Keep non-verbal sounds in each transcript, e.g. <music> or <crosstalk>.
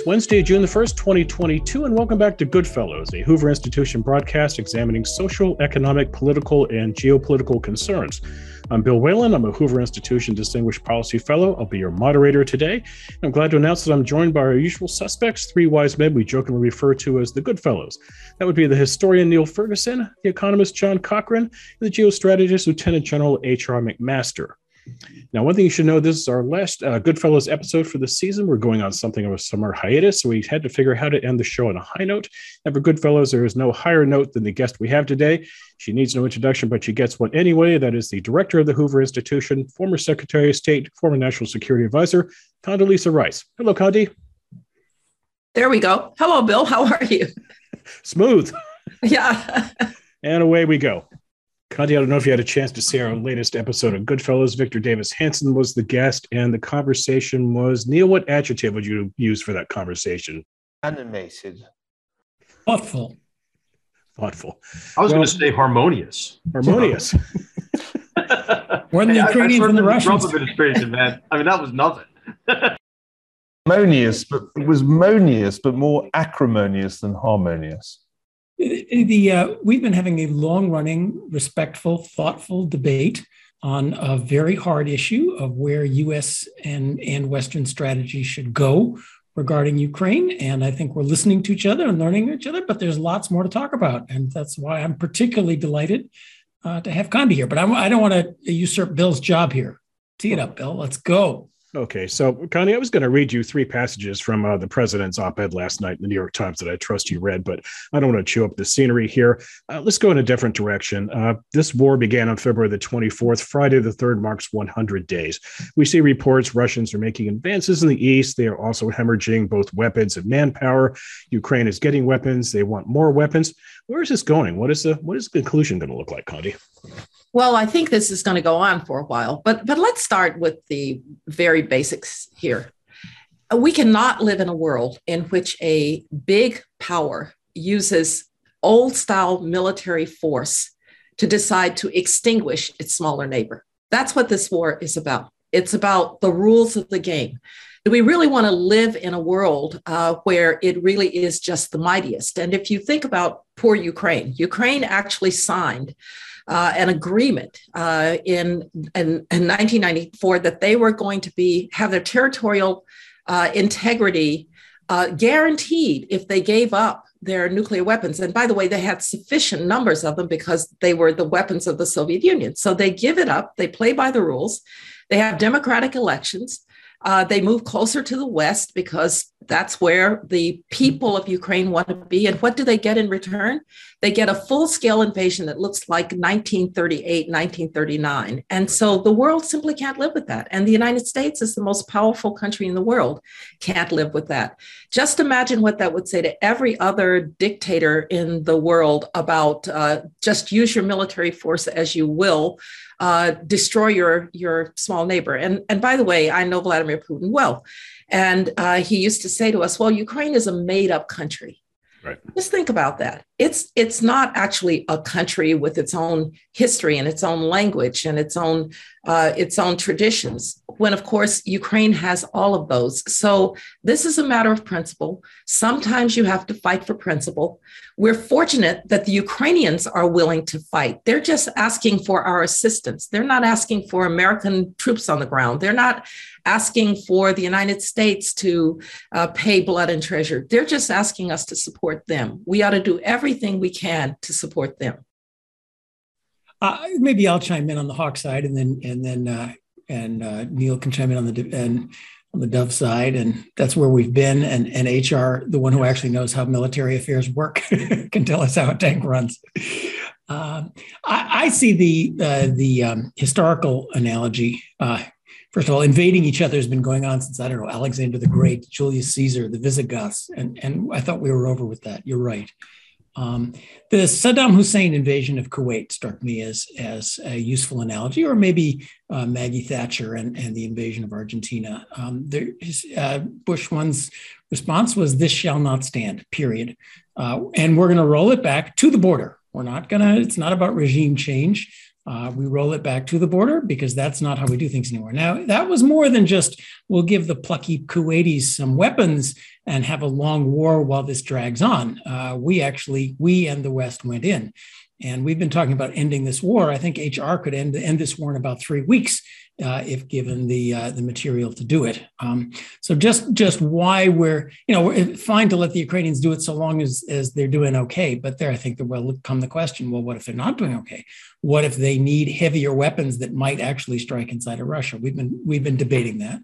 It's Wednesday, June the 1st, 2022, and welcome back to Goodfellows, a Hoover Institution broadcast examining social, economic, political, and geopolitical concerns. I'm Bill Whalen. I'm a Hoover Institution Distinguished Policy Fellow. I'll be your moderator today. I'm glad to announce that I'm joined by our usual suspects, three wise men we jokingly refer to as the Goodfellows. That would be the historian Niall Ferguson, the economist John Cochrane, and the geostrategist Lieutenant General H.R. McMaster. Now, one thing you should know this is our last uh, Goodfellows episode for the season. We're going on something of a summer hiatus, so we had to figure out how to end the show on a high note. And for Goodfellows, there is no higher note than the guest we have today. She needs no introduction, but she gets one anyway. That is the director of the Hoover Institution, former Secretary of State, former National Security Advisor, Condoleezza Rice. Hello, Condi. There we go. Hello, Bill. How are you? <laughs> Smooth. <laughs> Yeah. and away we go. Condi, I don't know if you had a chance to see our latest episode of Goodfellows. Victor Davis Hanson was the guest, and the conversation was Niall, What adjective would you use for that conversation? Animated. Thoughtful. Thoughtful. I was well, going to say harmonious. Harmonious. <laughs> More than the Ukrainians and the Russians. Trump administration, man. I mean, that was nothing. <laughs> harmonious, but it was monious, but more acrimonious than harmonious the uh, we've been having a long running respectful thoughtful debate on a very hard issue of where us and and western strategy should go regarding ukraine and i think we're listening to each other and learning each other but there's lots more to talk about and that's why i'm particularly delighted uh, to have condi here but I'm, i do not want to usurp bill's job here. Tee it up bill. Let's go Okay, so Condi, I was going to read you three passages from uh, the president's op-ed last night in the New York Times that I trust you read, but I don't want to chew up the scenery here. Uh, let's go in a different direction. Uh, this war began on February the 24th. Friday the 3rd marks 100 days. We see reports Russians are making advances in the east. They are also hemorrhaging both weapons and manpower. Ukraine is getting weapons. They want more weapons. Where is this going? What is the what is the conclusion going to look like, Condi? Well, I think this is going to go on for a while, but but let's start with the very basics here. We cannot live in a world in which a big power uses old style military force to decide to extinguish its smaller neighbor. That's what this war is about. It's about the rules of the game. Do we really want to live in a world uh, where it really is just the mightiest? And if you think about poor Ukraine, Ukraine actually signed uh, an agreement uh, in, in, in 1994 that they were going to be have their territorial uh, integrity uh, guaranteed if they gave up their nuclear weapons. And by the way, they had sufficient numbers of them because they were the weapons of the Soviet Union. So they give it up, they play by the rules, they have democratic elections. Uh, they move closer to the West because that's where the people of Ukraine want to be. And what do they get in return? They get a full scale invasion that looks like 1938, 1939. And so the world simply can't live with that. And the United States is the most powerful country in the world, can't live with that. Just imagine what that would say to every other dictator in the world about uh, just use your military force as you will. Uh, destroy your your small neighbor. And and by the way, I know Vladimir Putin well, and uh, he used to say to us, "Well, Ukraine is a made up country." Right. Just think about that. It's it's not actually a country with its own history and its own language and its own uh, its own traditions. When of course Ukraine has all of those. So this is a matter of principle. Sometimes you have to fight for principle. We're fortunate that the Ukrainians are willing to fight. They're just asking for our assistance. They're not asking for American troops on the ground. They're not asking for the United States to uh, pay blood and treasure. They're just asking us to support them. We ought to do everything we can to support them. Uh, maybe I'll chime in on the Hawk side, and then and then uh, and uh, Niall can chime in on the and on the Dove side, and that's where we've been. And and HR, the one who actually knows how military affairs work, <laughs> can tell us how a tank runs. Um, I, I, see the uh, the um, historical analogy uh, first of all, invading each other has been going on since I don't know Alexander the Great, Julius Caesar, the Visigoths, and and I thought we were over with that. You're right. Um, the Saddam Hussein invasion of Kuwait struck me as as a useful analogy, or maybe uh, Maggie Thatcher and, and the invasion of Argentina. Um, there, his, uh, Bush one's response was, "This shall not stand." Period. Uh, and we're going to roll it back to the border. We're not going to. It's not about regime change. Uh, we roll it back to the border because that's not how we do things anymore. Now, that was more than just we'll give the plucky Kuwaitis some weapons and have a long war while this drags on. Uh, we actually, we and the West went in. And we've been talking about ending this war. I think HR could end, end this war in about three weeks uh, if given the uh, the material to do it. Um, so just just why we're you know we're fine to let the Ukrainians do it so long as as they're doing okay. But there, I think there will come the question: Well, what if they're not doing okay? What if they need heavier weapons that might actually strike inside of Russia? We've been we've been debating that.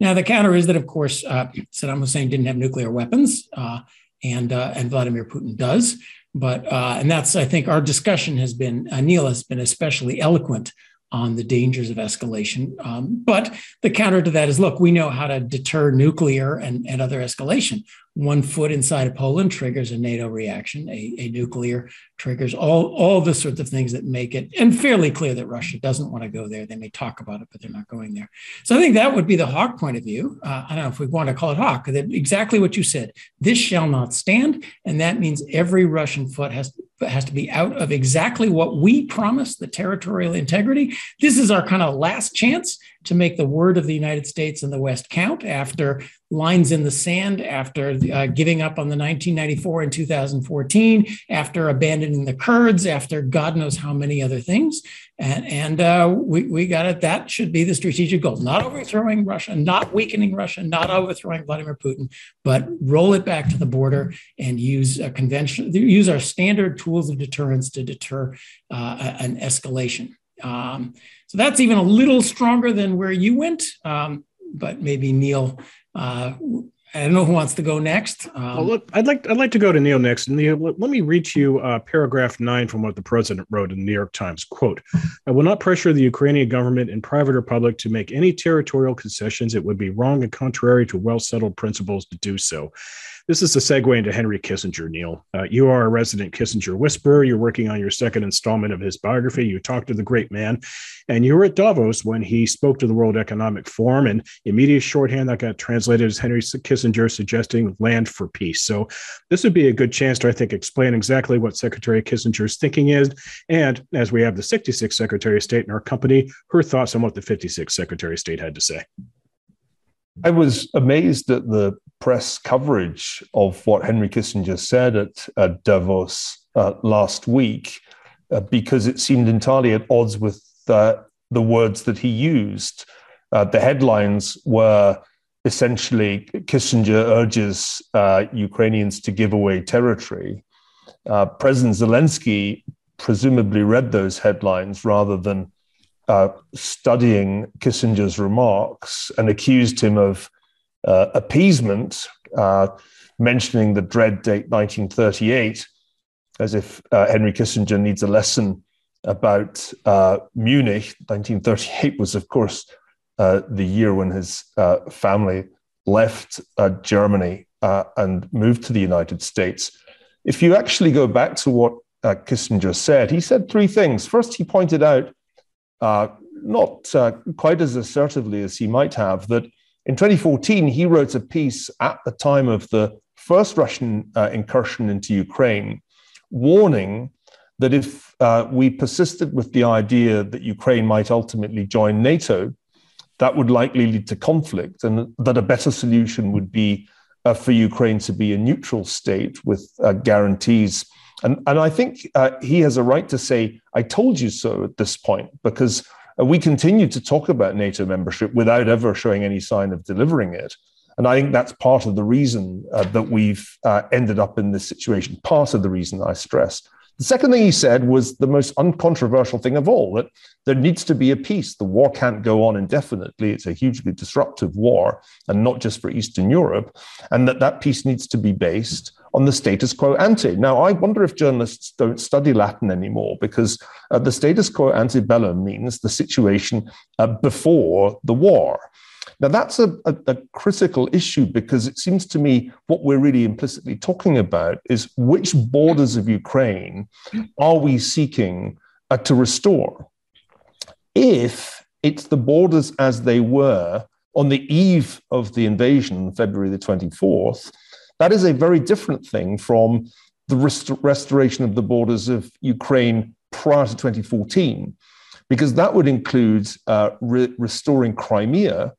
Now the counter is that of course uh, Saddam Hussein didn't have nuclear weapons, uh, and uh, and Vladimir Putin does. But uh, and that's I think our discussion has been Niall has been especially eloquent on the dangers of escalation. Um, but the counter to that is look, we know how to deter nuclear and, and other escalation one foot inside of Poland triggers a NATO reaction, a, a, nuclear triggers all, all the sorts of things that make it and fairly clear that Russia doesn't want to go there. They may talk about it, but they're not going there. So I think that would be the hawk point of view. Uh, I don't know if we want to call it hawk, that exactly what you said. This shall not stand. And that means every Russian foot has, has to be out of exactly what we promised the territorial integrity. This is our kind of last chance to make the word of the United States and the West count after lines in the sand, after uh, giving up on the 1994 and 2014, after abandoning the Kurds, after God knows how many other things. And, and uh, we, we got it. That should be the strategic goal not overthrowing Russia, not weakening Russia, not overthrowing Vladimir Putin, but roll it back to the border and use a convention, use our standard tools of deterrence to deter uh, an escalation. Um, so that's even a little stronger than where you went. Um, but maybe Niall, uh, I don't know who wants to go next. Um, well, look, I'd like I'd like to go to Niall next. Niall, let, me read you uh, paragraph nine from what the president wrote in the New York Times. "Quote: I will not pressure the Ukrainian government and private or public to make any territorial concessions. It would be wrong and contrary to well settled principles to do so." This is a segue into Henry Kissinger, Niall. Uh, you are a resident Kissinger whisperer. You're working on your second installment of his biography. You talked to the great man, and you were at Davos when he spoke to the World Economic Forum. And immediate shorthand that got translated as Henry Kissinger suggesting land for peace. So this would be a good chance to, I think, explain exactly what Secretary Kissinger's thinking is, and as we have the 66th Secretary of State in our company, her thoughts on what the 56th Secretary of State had to say. I was amazed at the press coverage of what Henry Kissinger said at, at Davos uh, last week uh, because it seemed entirely at odds with the words that he used. Uh, the headlines were essentially Kissinger urges uh, Ukrainians to give away territory. Uh, President Zelensky presumably read those headlines rather than studying Kissinger's remarks and accused him of uh, appeasement, uh, mentioning the dread date 1938, as if uh, Henry Kissinger needs a lesson about uh, Munich. 1938 was, of course, uh, the year when his family left Germany and moved to the United States. If you actually go back to what Kissinger said, he said three things. First, he pointed out uh, not uh, quite as assertively as he might have, that in 2014, he wrote a piece at the time of the first Russian uh, incursion into Ukraine, warning that if uh, we persisted with the idea that Ukraine might ultimately join NATO, that would likely lead to conflict, and that a better solution would be uh, for Ukraine to be a neutral state with uh, guarantees. And, and I think uh, he has a right to say, I told you so at this point, because uh, we continue to talk about NATO membership without ever showing any sign of delivering it. And I think that's part of the reason uh, that we've uh, ended up in this situation, part of the reason I stress. The second thing he said was the most uncontroversial thing of all that there needs to be a peace. The war can't go on indefinitely. It's a hugely disruptive war, and not just for Eastern Europe, and that that peace needs to be based on the status quo ante. Now, I wonder if journalists don't study Latin anymore because uh, the status quo ante bellum means the situation uh, before the war. Now, that's a, a, a, critical issue because it seems to me what we're really implicitly talking about is which borders of Ukraine are we seeking uh, to restore? If it's the borders as they were on the eve of the invasion, February the 24th, that is a very different thing from the rest- restoration of the borders of Ukraine prior to 2014, because that would include uh, re- restoring Crimea.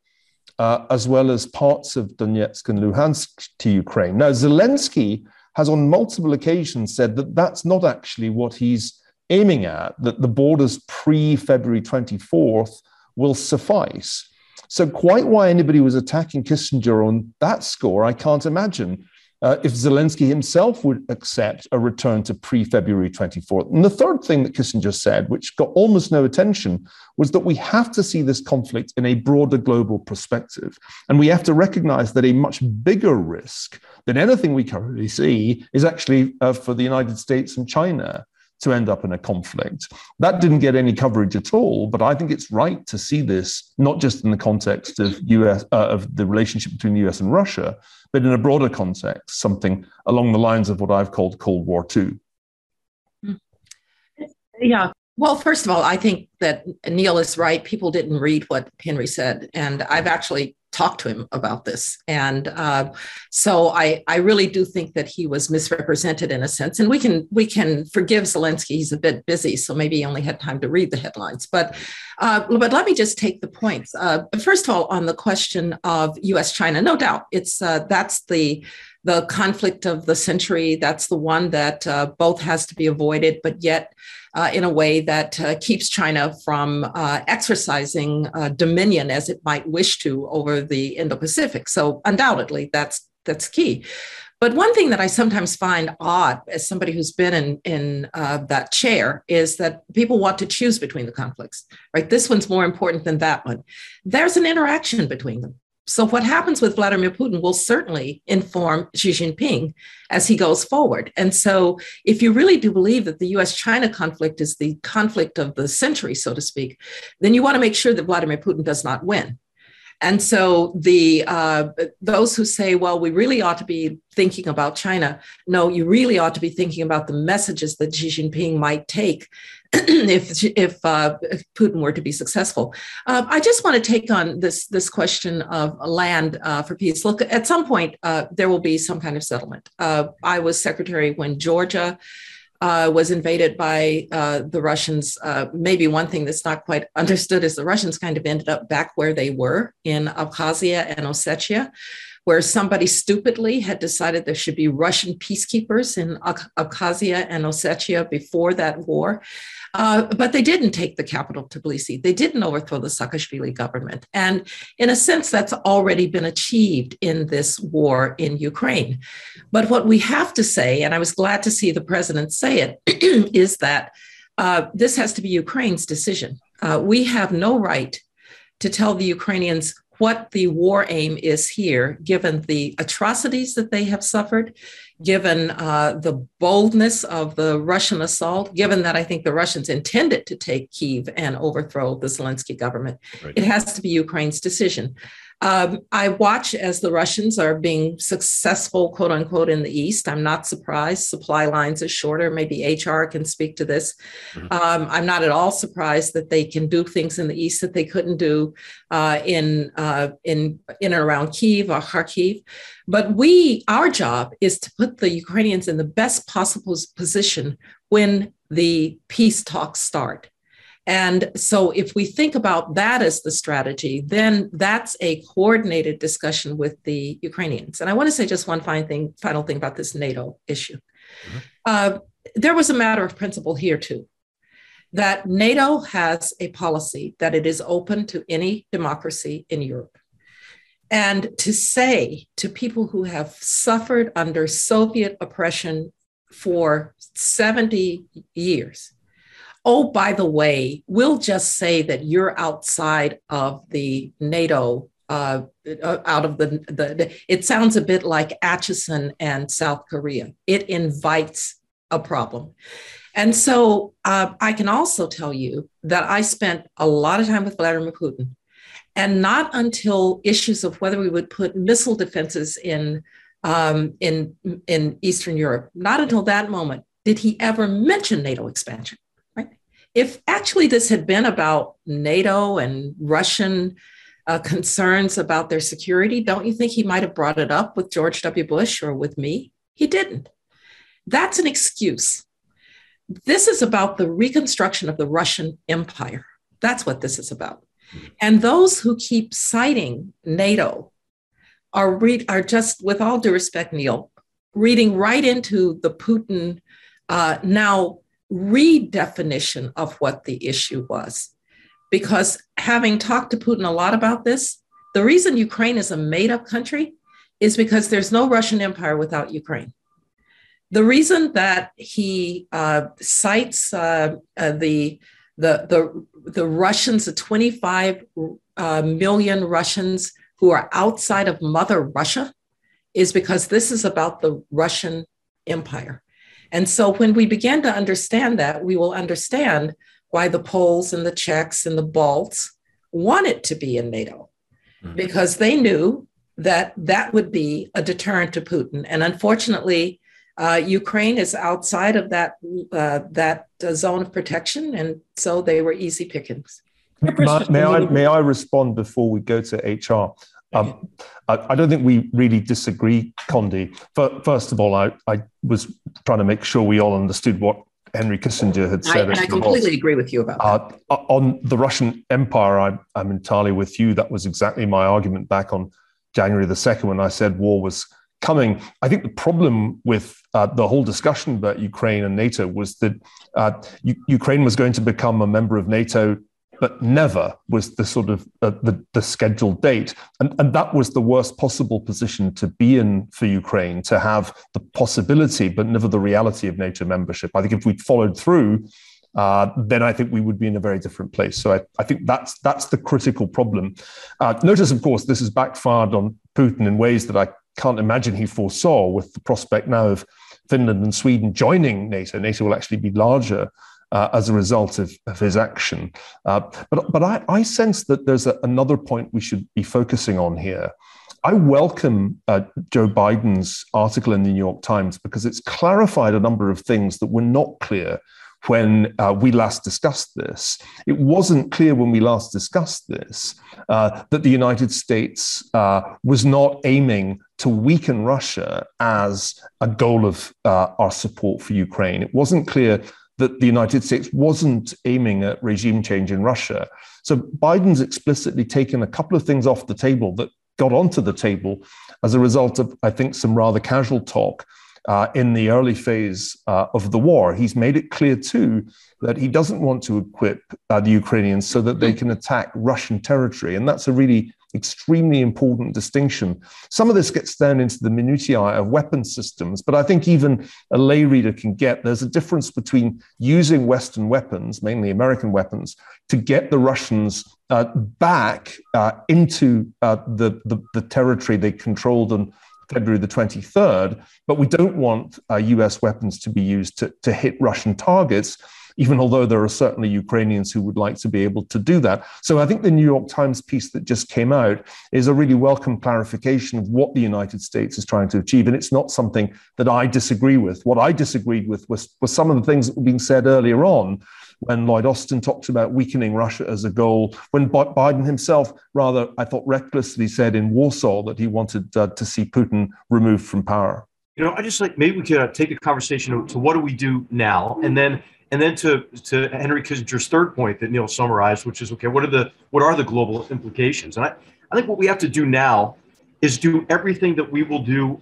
Uh, as well as parts of Donetsk and Luhansk to Ukraine. Now, Zelensky has on multiple occasions said that that's not actually what he's aiming at, that the borders pre February 24th will suffice. So, quite why anybody was attacking Kissinger on that score, I can't imagine. Uh, if Zelensky himself would accept a return to pre February 24th. And the third thing that Kissinger said, which got almost no attention, was that we have to see this conflict in a broader global perspective. And we have to recognize that a much bigger risk than anything we currently see is actually uh, for the United States and China to end up in a conflict. That didn't get any coverage at all, but I think it's right to see this not just in the context of US uh, of the relationship between the US and Russia, but in a broader context, something along the lines of what I've called Cold War II. Yeah. Well, first of all, I think that Niall is right. People didn't read what Henry said. And I've actually talk to him about this. And uh, so I, I really do think that he was misrepresented in a sense. And we can we can forgive Zelensky; he's a bit busy, so maybe he only had time to read the headlines. But uh, but let me just take the points. Uh, first of all, on the question of U.S. China, no doubt, it's uh, that's the the conflict of the century. That's the one that uh, both has to be avoided, but yet uh, in a way that uh, keeps China from uh, exercising uh, dominion as it might wish to over the Indo-Pacific. So undoubtedly, that's that's key. But one thing that I sometimes find odd, as somebody who's been in in uh, that chair, is that people want to choose between the conflicts. Right, this one's more important than that one. There's an interaction between them. So, what happens with Vladimir Putin will certainly inform Xi Jinping as he goes forward. And so, if you really do believe that the US China conflict is the conflict of the century, so to speak, then you want to make sure that Vladimir Putin does not win. And so the uh, those who say, well, we really ought to be thinking about China, no, you really ought to be thinking about the messages that Xi Jinping might take <clears throat> if if, uh, if, Putin were to be successful. Uh, I just want to take on this this question of land uh, for peace. Look, at some point uh, there will be some kind of settlement. Uh, I was secretary when Georgia uh, was invaded by the Russians. Maybe one thing that's not quite understood is the Russians kind of ended up back where they were in Abkhazia and Ossetia, where somebody stupidly had decided there should be Russian peacekeepers in Abkhazia and Ossetia before that war. Uh, but they didn't take the capital Tbilisi. They didn't overthrow the Saakashvili government. And in a sense, that's already been achieved in this war in Ukraine. But what we have to say, and I was glad to see the president say it, <clears throat> is that uh, this has to be Ukraine's decision. Uh, we have no right to tell the Ukrainians what the war aim is here, given the atrocities that they have suffered, given uh, the boldness of the Russian assault, given that I think the Russians intended to take Kiev and overthrow the Zelensky government. Right. It has to be Ukraine's decision. Um, I watch as the Russians are being successful, quote unquote, in the East. I'm not surprised. Supply lines are shorter. Maybe HR can speak to this. Mm-hmm. Um, I'm not at all surprised that they can do things in the East that they couldn't do uh, in, uh, in, in and around Kiev or Kharkiv. But we, our job is to put the Ukrainians in the best possible position when the peace talks start. And so, if we think about that as the strategy, then that's a coordinated discussion with the Ukrainians. And I want to say just one final thing, final thing about this NATO issue. Mm-hmm. Uh, there was a matter of principle here too, that NATO has a policy that it is open to any democracy in Europe. And to say to people who have suffered under Soviet oppression for 70 years, oh, by the way, we'll just say that you're outside of the NATO, uh, uh, out of the, the, it sounds a bit like Acheson and South Korea. It invites a problem. And so uh, I can also tell you that I spent a lot of time with Vladimir Putin. And not until issues of whether we would put missile defenses in, um, in, in Eastern Europe, not until that moment did he ever mention NATO expansion if actually this had been about NATO and Russian uh, concerns about their security, don't you think he might have brought it up with George W. Bush or with me? He didn't. That's an excuse. this is about the reconstruction of the Russian Empire. That's what this is about. And those who keep citing NATO are read are just, with all due respect, Niall, reading right into the Putin uh, now redefinition of what the issue was. Because having talked to Putin a lot about this, the reason Ukraine is a made up country is because there's no Russian Empire without Ukraine. The reason that he uh, cites uh, uh, the, the, the, the Russians, the 25 uh, million Russians who are outside of Mother Russia, is because this is about the Russian Empire. And so when we begin to understand that, we will understand why the Poles and the Czechs and the Balts wanted to be in NATO, mm-hmm. because they knew that that would be a deterrent to Putin. And unfortunately, uh, Ukraine is outside of that uh, that uh, zone of protection, and so they were easy pickings. May, may I may I respond before we go to HR? Um, I, I, don't think we really disagree, Condi. First of all, I, I was trying to make sure we all understood what Henry Kissinger had said. I, and I completely agree with you about that. Uh, on the Russian Empire, I, I'm entirely with you. That was exactly my argument back on January the 2nd when I said war was coming. I think the problem with uh, the whole discussion about Ukraine and NATO was that uh, U- Ukraine was going to become a member of NATO but never was the sort of uh, the, the scheduled date. And, and that was the worst possible position to be in for Ukraine, to have the possibility, but never the reality of NATO membership. I think if we'd followed through, uh, then I think we would be in a very different place. So I, I think that's that's the critical problem. Uh, notice, of course, this has backfired on Putin in ways that I can't imagine he foresaw, with the prospect now of Finland and Sweden joining NATO. NATO will actually be larger uh, as a result of, of his action. Uh, but but I, I, sense that there's a, another point we should be focusing on here. I welcome uh, Joe Biden's article in the New York Times because it's clarified a number of things that were not clear when uh, we last discussed this. It wasn't clear when we last discussed this uh, that the United States uh, was not aiming to weaken Russia as a goal of uh, our support for Ukraine. It wasn't clear that the United States wasn't aiming at regime change in Russia. So Biden's explicitly taken a couple of things off the table that got onto the table as a result of, I think, some rather casual talk uh, in the early phase uh, of the war. He's made it clear, too, that he doesn't want to equip uh, the Ukrainians so that they can attack Russian territory. And that's a really extremely important distinction. Some of this gets down into the minutiae of weapon systems, but I think even a lay reader can get there's a difference between using Western weapons, mainly American weapons, to get the Russians uh, back uh, into uh, the, the, the, territory they controlled on February the 23rd, but we don't want US uh, weapons to be used to, to hit Russian targets even although there are certainly Ukrainians who would like to be able to do that. So I think the New York Times piece that just came out is a really welcome clarification of what the United States is trying to achieve. And it's not something that I disagree with. What I disagreed with was, was some of the things that were being said earlier on when Lloyd Austin talked about weakening Russia as a goal, when Biden himself, rather, I thought recklessly said in Warsaw that he wanted uh, to see Putin removed from power. You know, I just like maybe we could uh, take the conversation to what do we do now, and then and then to to Henry Kissinger's third point that Niall summarized, which is okay, what are the what are the global implications? And I, I think what we have to do now is do everything that we will do,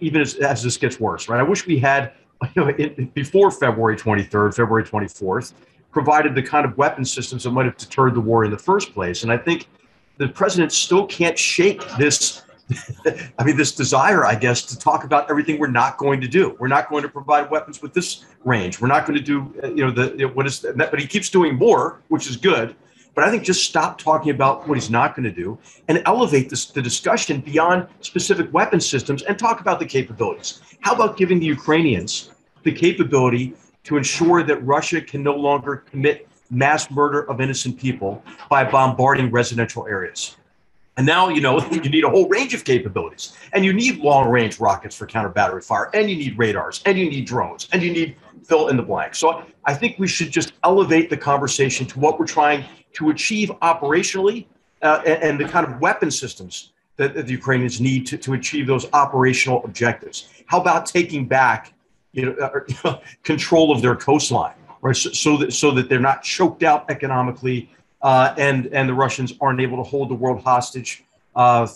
even as, as this gets worse. Right? I wish we had <laughs> you know it, before February 23rd, February 24th, provided the kind of weapon systems that might have deterred the war in the first place. And I think the president still can't shake this <laughs> I mean, this desire, I guess, to talk about everything we're not going to do. We're not going to provide weapons with this range. We're not going to do, uh, you know, the what is that? But he keeps doing more, which is good. But I think just stop talking about what he's not going to do and elevate this, the discussion beyond specific weapon systems and talk about the capabilities. How about giving the Ukrainians the capability to ensure that Russia can no longer commit mass murder of innocent people by bombarding residential areas? And now, you know, <laughs> you need a whole range of capabilities. And you need long range rockets for counter battery fire, and you need radars, and you need drones, and you need fill in the blank. So I think we should just elevate the conversation to what we're trying to achieve operationally uh, and, the kind of weapon systems that, that the Ukrainians need to, to achieve those operational objectives. How about taking back you know, uh, <laughs> control of their coastline, right? So, so, that so that they're not choked out economically, uh, and and the Russians aren't able to hold the world hostage uh,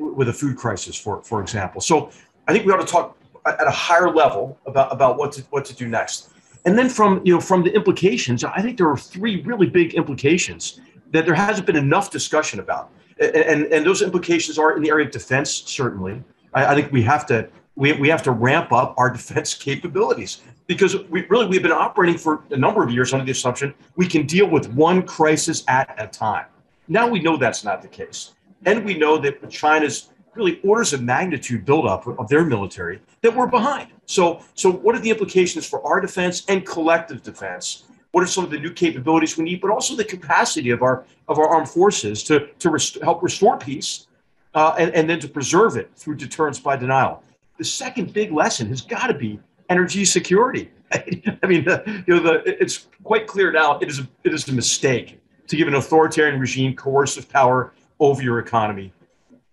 with a food crisis, for for example. So I think we ought to talk at a higher level about about what to what to do next. And then from you know from the implications, I think there are three really big implications that there hasn't been enough discussion about, and and, and those implications are in the area of defense. Certainly, I, I think we have to we, we have to ramp up our defense <laughs> capabilities because we really we've been operating for a number of years under the assumption we can deal with one crisis at a time. Now we know that's not the case, and we know that China's really orders of magnitude buildup of their military that we're behind. So, so what are the implications for our defense and collective defense? What are some of the new capabilities we need, but also the capacity of our of our armed forces to to rest- help restore peace, uh, and, and then to preserve it through deterrence by denial. The second big lesson has got to be energy security. <laughs> I mean, the, you know, the, it's quite clear now. It is a, it is a mistake to give an authoritarian regime coercive power over your economy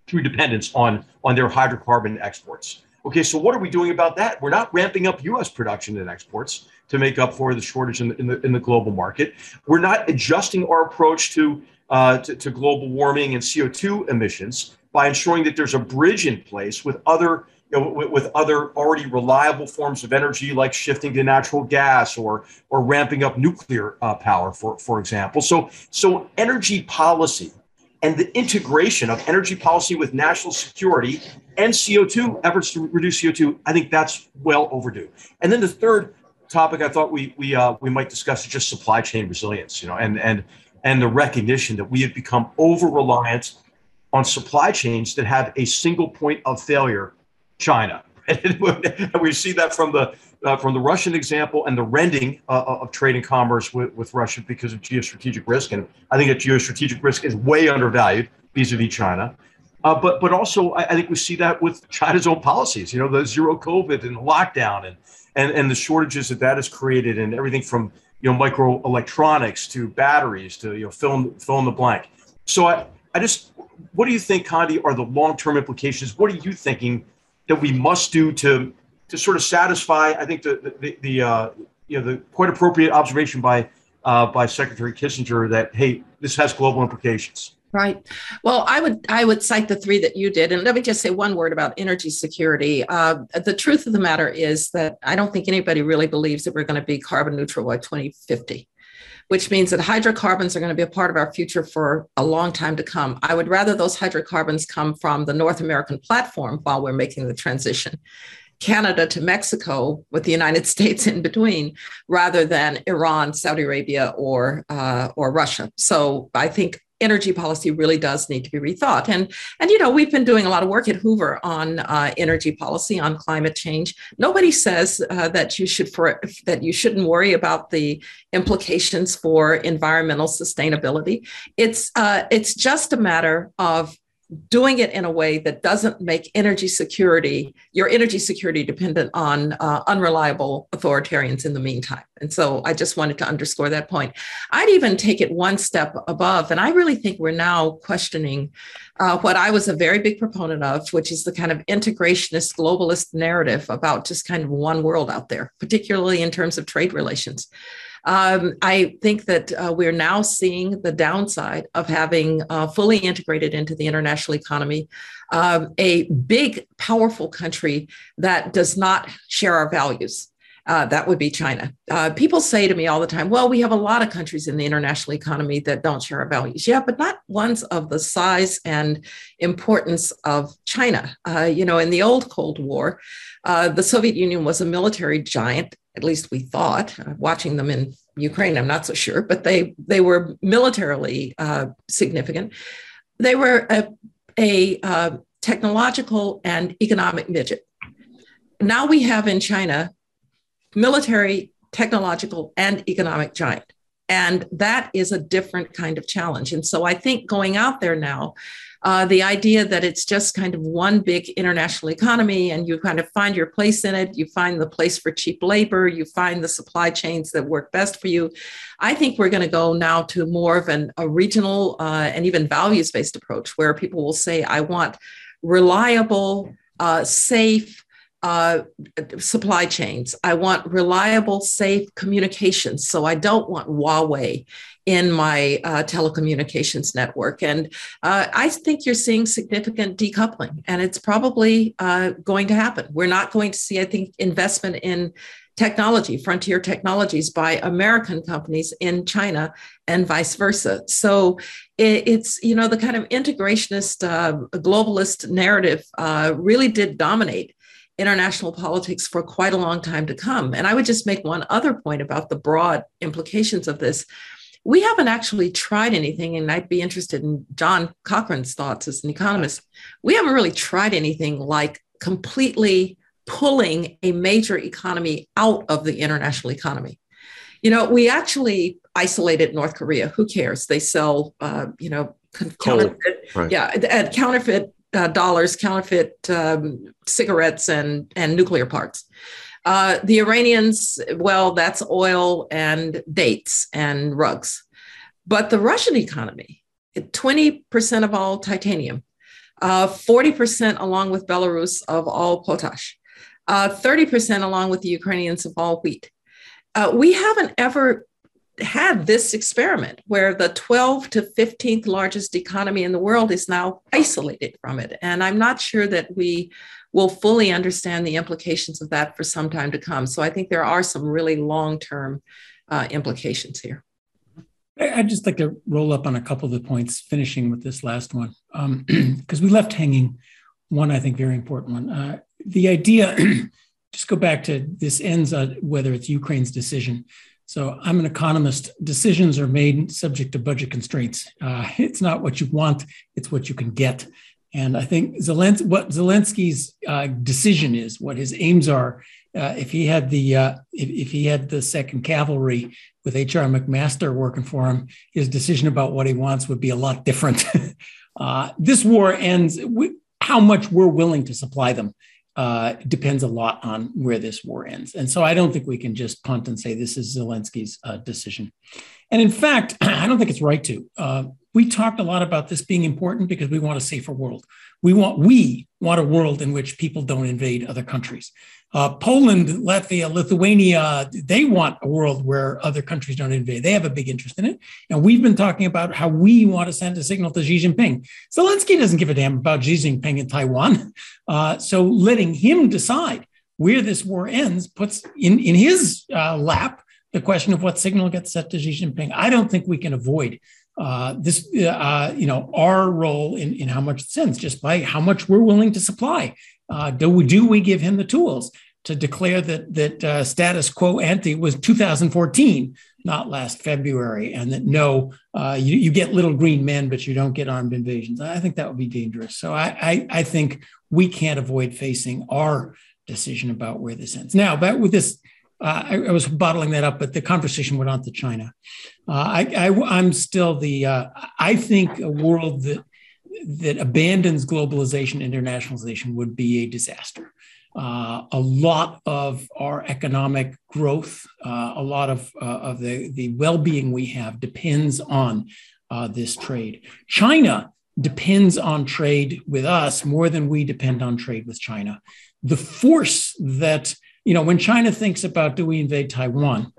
through dependence on, on their hydrocarbon exports. Okay, so what are we doing about that? We're not ramping up U.S. production and exports to make up for the shortage in the, in the, in the global market. We're not adjusting our approach to, uh, to, to global warming and CO2 emissions by ensuring that there's a bridge in place with other you know, with, with, other already reliable forms of energy, like shifting to natural gas or or ramping up nuclear uh, power, for for example. So so energy policy and the integration of energy policy with national security and CO2 efforts to reduce CO2, I think that's well overdue. And then the third topic I thought we we uh, we might discuss is just supply chain resilience, you know, and and and the recognition that we have become over reliant on supply chains that have a single point of failure, China. <laughs> and we see that from the uh, from the Russian example and the rending uh, uh, of trade and commerce with, with Russia because of geostrategic risk. And I think that geostrategic risk is way undervalued vis-a-vis China. Uh, but but also I, I, think we see that with China's own policies. You know, the zero COVID and the lockdown and and and the shortages that that has created and everything from you know microelectronics to batteries to you know fill fill in the blank. So I I just what do you think, Condi, are the long term implications? What are you thinking that we must do to to sort of satisfy, I think the the, the uh, you know the quite appropriate observation by uh, by Secretary Kissinger that hey, this has global implications. Right. Well, I would I would cite the three that you did, and let me just say one word about energy security. Uh, the truth of the matter is that I don't think anybody really believes that we're going to be carbon neutral by 2050 which means that hydrocarbons are going to be a part of our future for a long time to come. I would rather those hydrocarbons come from the North American platform while we're making the transition Canada to Mexico with the United <laughs> States in between, rather than Iran, Saudi Arabia, or uh, or Russia. So I think energy policy really does need to be rethought. And and you know we've been doing a lot of work at Hoover on uh, energy policy on climate change. Nobody says uh, that you should for that you shouldn't worry about the implications for environmental sustainability. It's uh, it's just a matter of doing it in a way that doesn't make energy security your energy security dependent on uh, unreliable authoritarians in the meantime. And so i just wanted to underscore that point. I'd even take it one step above and i really think we're now questioning uh, what i was a very big proponent of which is the kind of integrationist globalist narrative about just kind of one world out there particularly in terms of trade relations um, I think that uh, we're now seeing the downside of having uh, fully integrated into the international economy um, a big, powerful country that does not share our values. Uh, that would be China. Uh, people say to me all the time, well, we have a lot of countries in the international economy that don't share our values. Yeah, but not ones of the size and importance of China. Uh, you know, in the old Cold War, uh, the Soviet Union was a military giant at least we thought. Uh, watching them in Ukraine, I'm not so sure, but they they were militarily uh, significant. They were a, a uh, technological and economic midget. Now we have in China military, technological, and economic giant. And that is a different kind of challenge. And so I think going out there now, uh, the idea that it's just kind of one big international economy and you kind of find your place in it, you find the place for cheap labor, you find the supply chains that work best for you. I think we're going to go now to more of an, a regional uh, and even values based approach where people will say, I want reliable, uh, safe, uh, supply chains. I want reliable, safe communications. So I don't want Huawei in my uh, telecommunications network. And uh, I think you're seeing significant decoupling, and it's probably uh, going to happen. We're not going to see, I think, investment in technology, frontier technologies by American companies in China and vice versa. So it's, you know, the kind of integrationist, uh, globalist narrative really did dominate international politics for quite a long time to come. And I would just make one other point about the broad implications of this. We haven't actually tried anything, and I'd be interested in John Cochrane's thoughts as an economist. We haven't really tried anything like completely pulling a major economy out of the international economy. You know, we actually isolated North Korea. Who cares? They sell, uh, you know, counterfeit, right. yeah, counterfeit uh, dollars, counterfeit um, cigarettes, and and nuclear parts. Uh, the Iranians, well, that's oil and dates and rugs. But the Russian economy, 20% of all titanium, uh, 40% along with Belarus of all potash, uh, 30% along with the Ukrainians of all wheat. Uh, we haven't ever had this experiment where the 12 to 15th largest economy in the world is now isolated from it. And I'm not sure that we will fully understand the implications of that for some time to come. So I think there are some really long term uh, implications here. I'd just like to roll up on a couple of the points, finishing with this last one, because um, <clears throat> we left hanging one, I think, very important one. Uh, the idea, <clears throat> just go back to this ends whether it's Ukraine's decision. So I'm an economist. Decisions are made subject to budget constraints. Uh, it's not what you want; it's what you can get. And I think Zelensky, what Zelensky's uh, decision is, what his aims are. Uh, if he had the uh, if, if, he had the Second Cavalry with H.R. McMaster working for him, his decision about what he wants would be a lot different. <laughs> Uh, this war ends. with how much we're willing to supply them uh, depends a lot on where this war ends. And so I don't think we can just punt and say this is Zelensky's uh, decision. And in fact, <clears throat> I don't think it's right to. Uh, we talked a lot about this being important because we want a safer world. We want we want a world in which people don't invade other countries. Uh, Poland, Latvia, Lithuania, they want a world where other countries don't invade. They have a big interest in it. And we've been talking about how we want to send a signal to Xi Jinping. Zelensky doesn't give a damn about Xi Jinping in Taiwan. <laughs> Uh, so letting him decide where this war ends puts in, in his uh, lap the question of what signal gets set to Xi Jinping. I don't think we can avoid uh, this, uh, you know, our role in, in how much it sends just by how much we're willing to supply. Uh, do we do we give him the tools to declare that that uh, status quo ante was 2014, not last February, and that no, uh, you, you get little green men, but you don't get armed invasions? I think that would be dangerous. So I, I, I think we can't avoid facing our decision about where this ends. Now, but with this. Uh, I, I, was bottling that up, but the conversation went on to China. Uh, I, am still the. Uh, I think a world that that abandons globalization, internationalization would be a disaster. Uh, a lot of our economic growth, uh, a lot of, uh, of the, the well being we have depends on this trade. China depends on trade with us more than we depend on trade with China. The force that, you know, when China thinks about do we invade Taiwan,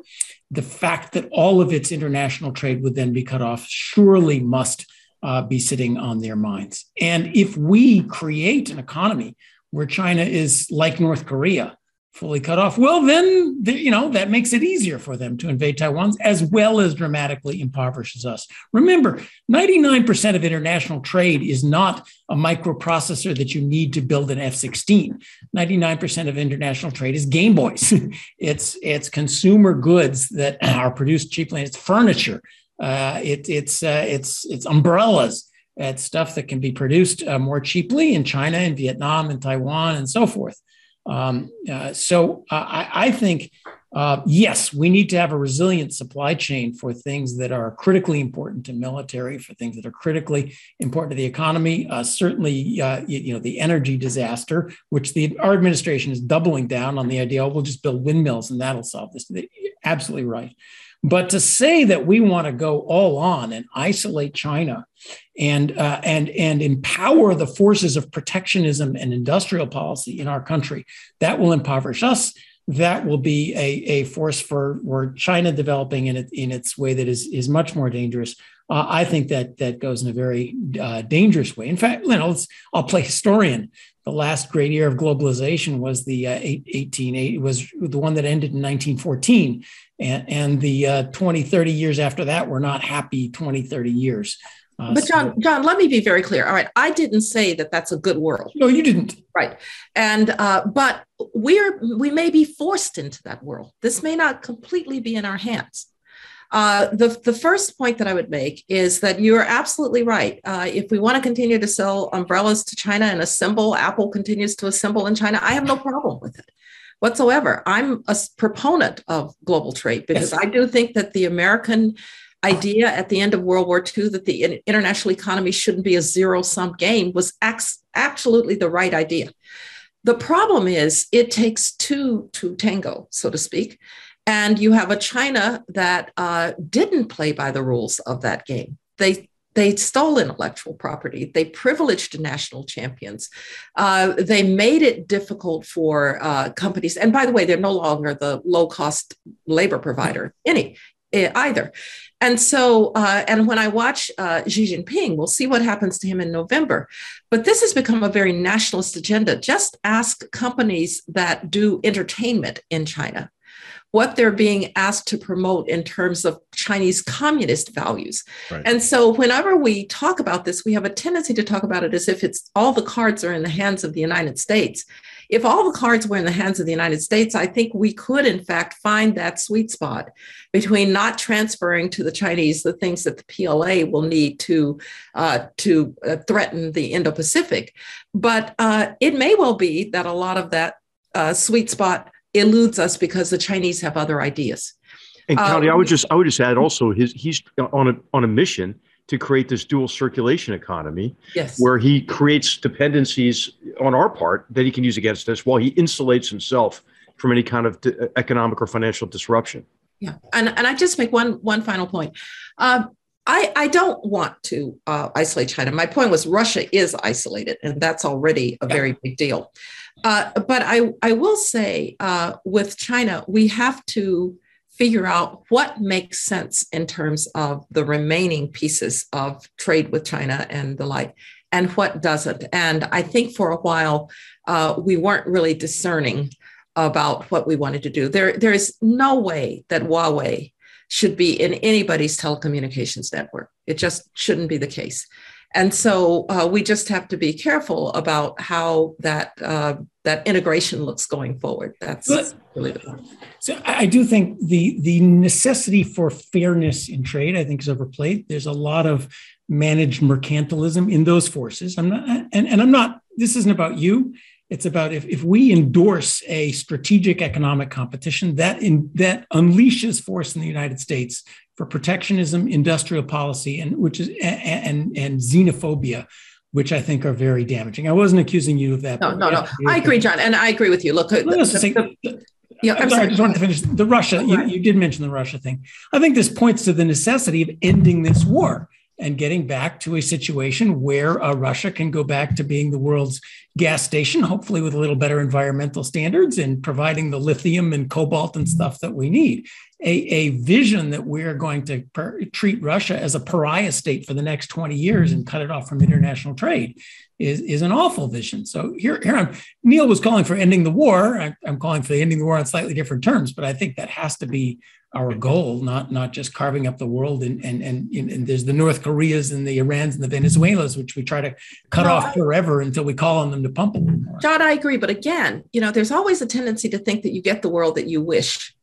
the fact that all of its international trade would then be cut off surely must uh, be sitting on their minds. And if we create an economy where China is like North Korea, fully cut off, well, then you know that makes it easier for them to invade Taiwan, as well as dramatically impoverishes us. Remember, 99% of international trade is not a microprocessor that you need to build an F-16. 99% of international trade is Game Boys. <laughs> it's it's consumer goods that <clears throat> are produced cheaply. It's furniture uh, it, it's uh, it's it's umbrellas. It's stuff that can be produced uh, more cheaply in China and Vietnam and Taiwan and so forth. Um, uh, so uh, I, I, think uh, yes, we need to have a resilient supply chain for things that are critically important to military, for things that are critically important to the economy. Uh, certainly, you, you, know, the energy disaster, which the our administration is doubling down on the idea, oh, we'll just build windmills and that'll solve this. Absolutely right. But to say that we want to go all on and isolate China and uh, and and empower the forces of protectionism and industrial policy in our country, that will impoverish us. That will be a, a force for, for China developing in, it, in its way that is, is much more dangerous. Uh, I think that that goes in a very uh, dangerous way. In fact, you know, I'll play historian the last great year of globalization was the uh, 18, was the one that ended in 1914 and, and the uh, 20 30 years after that were not happy 20 30 years uh, but John, John, let me be very clear. All right, I didn't say that that's a good world. No, you didn't. Right, and uh, but we're we may be forced into that world. This may not completely be in our hands. Uh, the, the first point that I would make is that you're absolutely right. Uh, if we want to continue to sell umbrellas to China and assemble, Apple continues to assemble in China, I have no problem with it whatsoever. I'm a proponent of global trade because yes. I do think that the American idea at the end of World War II that the international economy shouldn't be a zero sum game was ex- absolutely the right idea. The problem is it takes two to tango, so to speak. And you have a China that uh, didn't play by the rules of that game. They they stole intellectual property. They privileged national champions. Uh, they made it difficult for uh, companies. And by the way, they're no longer the low cost labor provider any eh, either. And so, uh, and when I watch uh, Xi Jinping, we'll see what happens to him in November. But this has become a very nationalist agenda. Just ask companies that do entertainment in China what they're being asked to promote in terms of Chinese communist values. Right. And so whenever we talk about this, we have a tendency to talk about it as if it's all the cards are in the hands of the United States. If all the cards were in the hands of the United States, I think we could, in fact, find that sweet spot between not transferring to the Chinese the things that the PLA will need to uh, to uh, threaten the Indo-Pacific, but uh, it may well be that a lot of that uh, sweet spot eludes us because the Chinese have other ideas. And Condi, um, I would just I would just add also his he's on a on a mission to create this dual circulation economy, yes. where he creates dependencies on our part that he can use against us, while he insulates himself from any kind of economic or financial disruption. Yeah, and and I just make one one final point. Um, I, I don't want to uh, isolate China. My point was Russia is isolated, and that's already a very big deal. Uh, but I, I will say uh, with China, we have to figure out what makes sense in terms of the remaining pieces of trade with China and the like, and what doesn't. And I think for a while, uh, we weren't really discerning about what we wanted to do. There, there is no way that Huawei should be in anybody's telecommunications network. It just shouldn't be the case. And so uh, we just have to be careful about how that uh, that integration looks going forward. That's but, really the point. So I do think the the necessity for fairness in trade, I think, is overplayed. There's a lot of managed mercantilism in those forces. I'm not, and, and I'm not. This isn't about you. It's about if, if we endorse a strategic economic competition that in, that unleashes force in the United States for protectionism, industrial policy, and which is and and, and xenophobia, which I think are very damaging. I wasn't accusing you of that. No, no, no. I agree, John, and I agree with you. Look, uh, the, the, the, yeah, I'm, I'm sorry, I just wanted to finish the Russia. You, you did mention the Russia thing. I think this points to the necessity of ending this war and getting back to a situation where uh, Russia can go back to being the world's gas station, hopefully with a little better environmental standards and providing the lithium and cobalt and stuff that we need. A, a vision that we're going to per- treat Russia as a pariah state for the next 20 years and cut it off from international trade is, is an awful vision. So here, here I'm, Niall was calling for ending the war. I'm calling for the ending the war on slightly different terms, but I think that has to be our goal, not not just carving up the world. And and and, and there's the North Koreas and the Irans and the Venezuelas, which we try to cut no, off forever until we call on them to pump a little more. John, I agree, but again, you know, there's always a tendency to think that you get the world that you wish,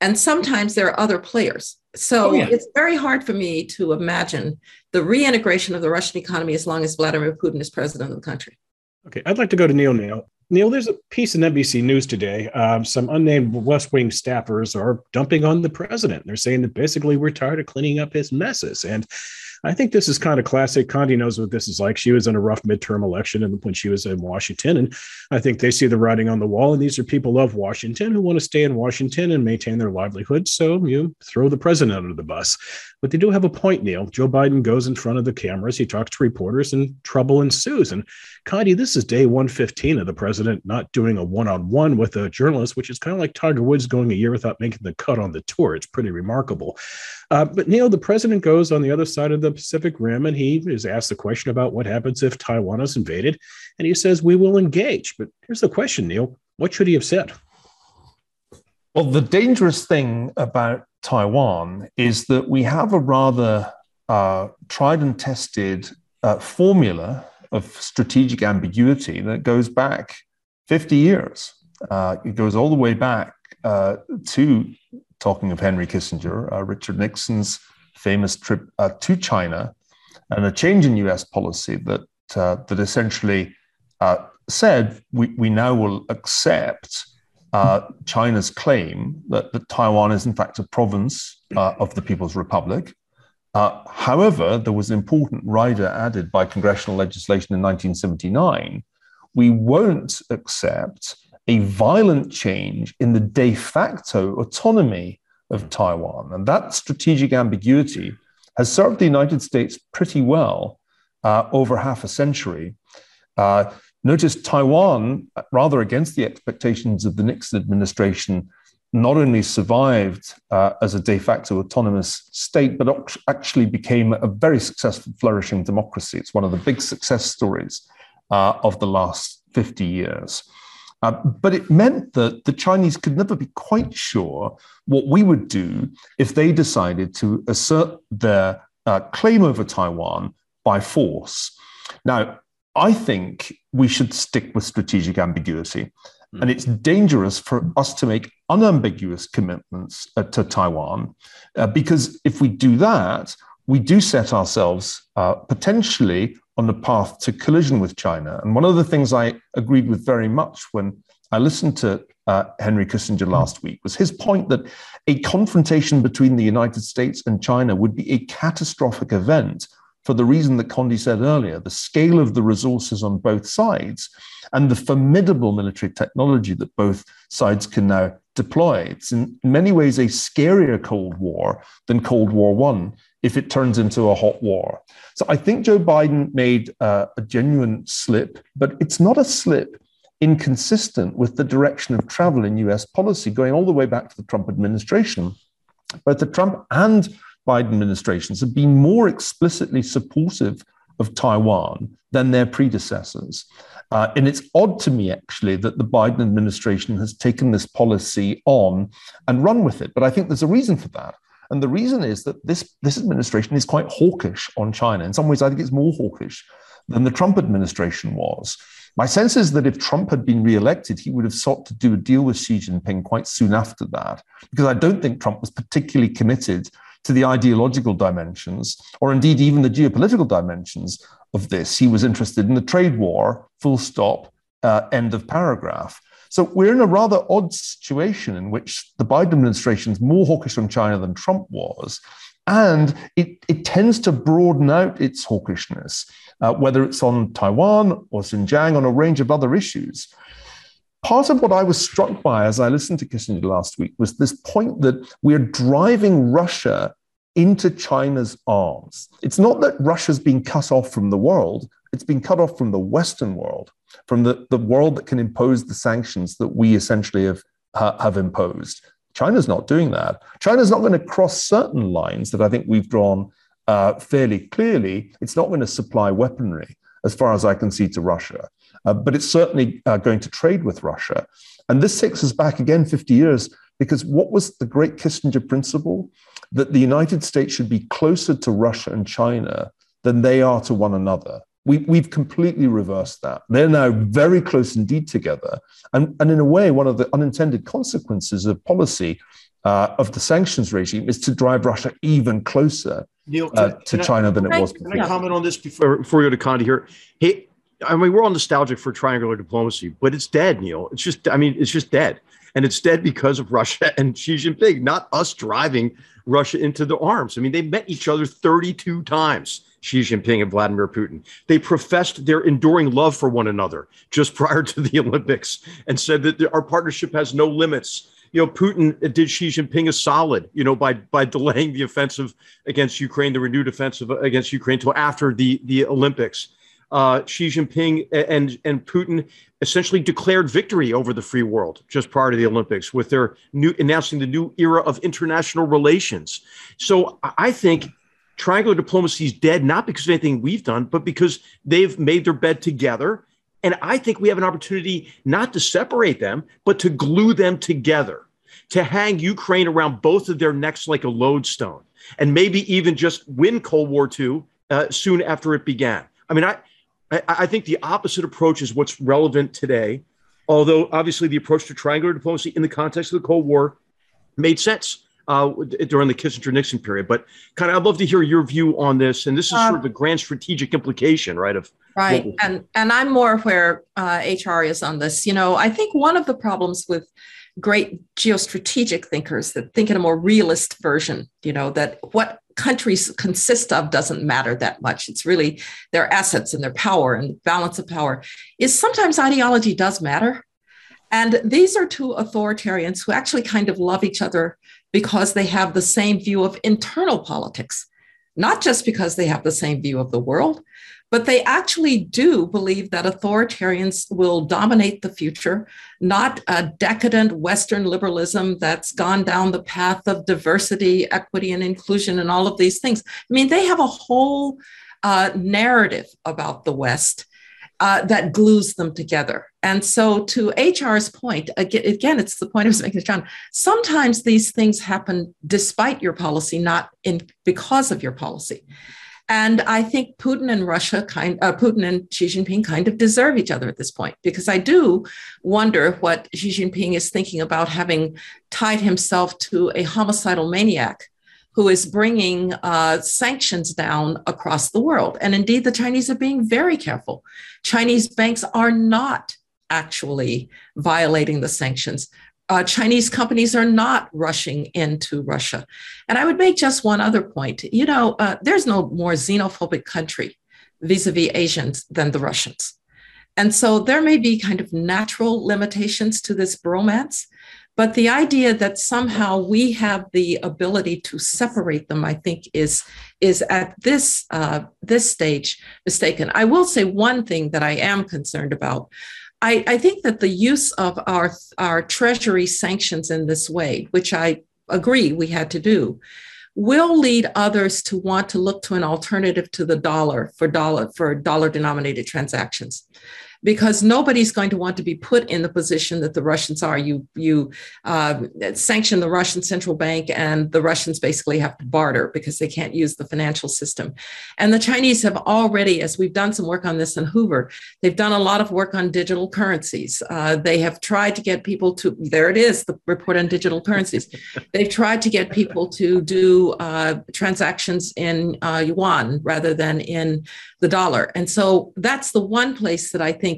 and sometimes there are other players. So oh, yeah. it's very hard for me to imagine the reintegration of the Russian economy as long as Vladimir Putin is president of the country. Okay, I'd like to go to Niall now. Niall, there's a piece in NBC News today. Um, some unnamed West Wing staffers are dumping on the president. They're saying that basically we're tired of cleaning up his messes. And I think this is kind of classic. Condi knows what this is like. She was in a rough midterm election and when she was in Washington. And I think they see the writing on the wall. And these are people of Washington who want to stay in Washington and maintain their livelihood. So you throw the president under the bus. But they do have a point, Niall. Joe Biden goes in front of the cameras. He talks to reporters and trouble ensues. And Condi, this is day 115 of the president not doing a one on one with a journalist, which is kind of like Tiger Woods going a year without making the cut on the tour. It's pretty remarkable. Uh, but Niall, the president goes on the other side of the Pacific Rim and he is asked the question about what happens if Taiwan is invaded. And he says, We will engage. But here's the question, Niall what should he have said? Well, the dangerous thing about Taiwan is that we have a rather uh, tried and tested uh, formula of strategic ambiguity that goes back 50 years. Uh, it goes all the way back uh, to talking of Henry Kissinger, uh, Richard Nixon's famous trip uh, to China, and a change in U.S. policy that uh, that essentially uh, said we, we now will accept uh, China's claim that, that Taiwan is in fact a province uh, of the People's Republic. however, there was an important rider added by congressional legislation in 1979. We won't accept a violent change in the de facto autonomy of Taiwan. And that strategic ambiguity has served the United States pretty well uh, over half a century. Uh, notice Taiwan, rather against the expectations of the Nixon administration, not only survived uh, as a de facto autonomous state, but actually became a very successful, flourishing democracy. It's one of the big success stories uh, of the last 50 years. Uh, but it meant that the Chinese could never be quite sure what we would do if they decided to assert their uh, claim over Taiwan by force. Now, I think we should stick with strategic ambiguity. Mm. And it's dangerous for us to make unambiguous commitments uh, to Taiwan, uh, because if we do that, we do set ourselves uh, potentially on the path to collision with China. And one of the things I agreed with very much when I listened to uh, Henry Kissinger last week was his point that a confrontation between the United States and China would be a catastrophic event for the reason that Condi said earlier the scale of the resources on both sides and the formidable military technology that both sides can now deploy. It's in many ways a scarier Cold War than Cold War One if it turns into a hot war. So I think Joe Biden made uh, a genuine slip, but it's not a slip inconsistent with the direction of travel in US policy going all the way back to the Trump administration. Both the Trump and Biden administrations have been more explicitly supportive of Taiwan than their predecessors. Uh, and it's odd to me, actually, that the Biden administration has taken this policy on and run with it. But I think there's a reason for that. And the reason is that this, this administration is quite hawkish on China. In some ways, I think it's more hawkish than the Trump administration was. My sense is that if Trump had been re-elected, he would have sought to do a deal with Xi Jinping quite soon after that, because I don't think Trump was particularly committed to the ideological dimensions, or indeed even the geopolitical dimensions of this. He was interested in the trade war, full stop, uh, end of paragraph. So we're in a rather odd situation in which the Biden administration is more hawkish on China than Trump was. And it, it tends to broaden out its hawkishness, uh, whether it's on Taiwan or Xinjiang, on a range of other issues. Part of what I was struck by as I listened to Kissinger last week was this point that we're driving Russia into China's arms. It's not that Russia's been cut off from the world, it's been cut off from the Western world from the, the world that can impose the sanctions that we essentially have, ha, have imposed. China's not doing that. China's not going to cross certain lines that I think we've drawn uh, fairly clearly. It's not going to supply weaponry, as far as I can see, to Russia. Uh, but it's certainly uh, going to trade with Russia. And this takes us back again 50 years because what was the great Kissinger principle? That the United States should be closer to Russia and China than they are to one another. We, we've completely reversed that. They're now very close indeed together. And, and in a way, one of the unintended consequences of policy uh, of the sanctions regime is to drive Russia even closer Niall, uh, to China I, than it was before. Can I comment on this before, before we go to Condi here? Hey, I mean, we're all nostalgic for triangular diplomacy, but it's dead, Niall. It's just, I mean, it's just dead. And it's dead because of Russia and Xi Jinping, not us driving Russia into the arms. I mean, they met each other 32 times. Xi Jinping and Vladimir Putin. They professed their enduring love for one another just prior to the <laughs> Olympics and said that our partnership has no limits. You know, Putin did Xi Jinping a solid, you know, by by delaying the offensive against Ukraine, the renewed offensive against Ukraine until after the the Olympics. Uh, Xi Jinping and and Putin essentially declared victory over the free world just prior to the Olympics with their new announcing the new era of international relations. So I think triangular diplomacy is dead, not because of anything we've done, but because they've made their bed together. And I think we have an opportunity not to separate them, but to glue them together, to hang Ukraine around both of their necks like a lodestone, and maybe even just win Cold War II uh, soon after it began. I mean, I, I, I think the opposite approach is what's relevant today. Although obviously the approach to triangular diplomacy in the context of the Cold War made sense uh, during the Kissinger Nixon period. But Condi, I'd love to hear your view on this. And this is um, sort of the grand strategic implication, right? Of right, and and I'm more where uh, HR is on this. You know, I think one of the problems with great geostrategic thinkers that think in a more realist version, you know, that what countries consist of doesn't matter that much. It's really their assets and their power and balance of power. Is sometimes ideology does matter. And these are two authoritarians who actually kind of love each other because they have the same view of internal politics, not just because they have the same view of the world, but they actually do believe that authoritarians will dominate the future, not a decadent Western liberalism that's gone down the path of diversity, equity, and inclusion, and all of these things. I mean, they have a whole uh, narrative about the West uh, that glues them together. And so, to HR's point, again, it's the point I was making, John. Sometimes these things happen despite your policy, not in because of your policy. And I think Putin and Russia kind, uh, Putin and Xi Jinping kind of deserve each other at this point, because I do wonder what Xi Jinping is thinking about having tied himself to a homicidal maniac who is bringing uh, sanctions down across the world. And indeed, the Chinese are being very careful. Chinese banks are not actually violating the sanctions. Uh, Chinese companies are not rushing into Russia. And I would make just one other point. You know, uh, there's no more xenophobic country vis a vis Asians than the Russians. And so there may be kind of natural limitations to this bromance, but the idea that somehow we have the ability to separate them, I think, is is at this uh, this stage mistaken. I will say one thing that I am concerned about. I, I think that the use of our our treasury sanctions in this way, which I agree we had to do, will lead others to want to look to an alternative to the dollar for dollar for dollar denominated transactions because nobody's going to want to be put in the position that the Russians are. You you uh, sanction the Russian central bank, and the Russians basically have to barter because they can't use the financial system. And the Chinese have already, as we've done some work on this in Hoover, they've done a lot of work on digital currencies. Uh, they have tried to get people to. There it is, the report on digital currencies. <laughs> they've tried to get people to do uh, transactions in uh, yuan rather than in the dollar. And so that's the one place that I think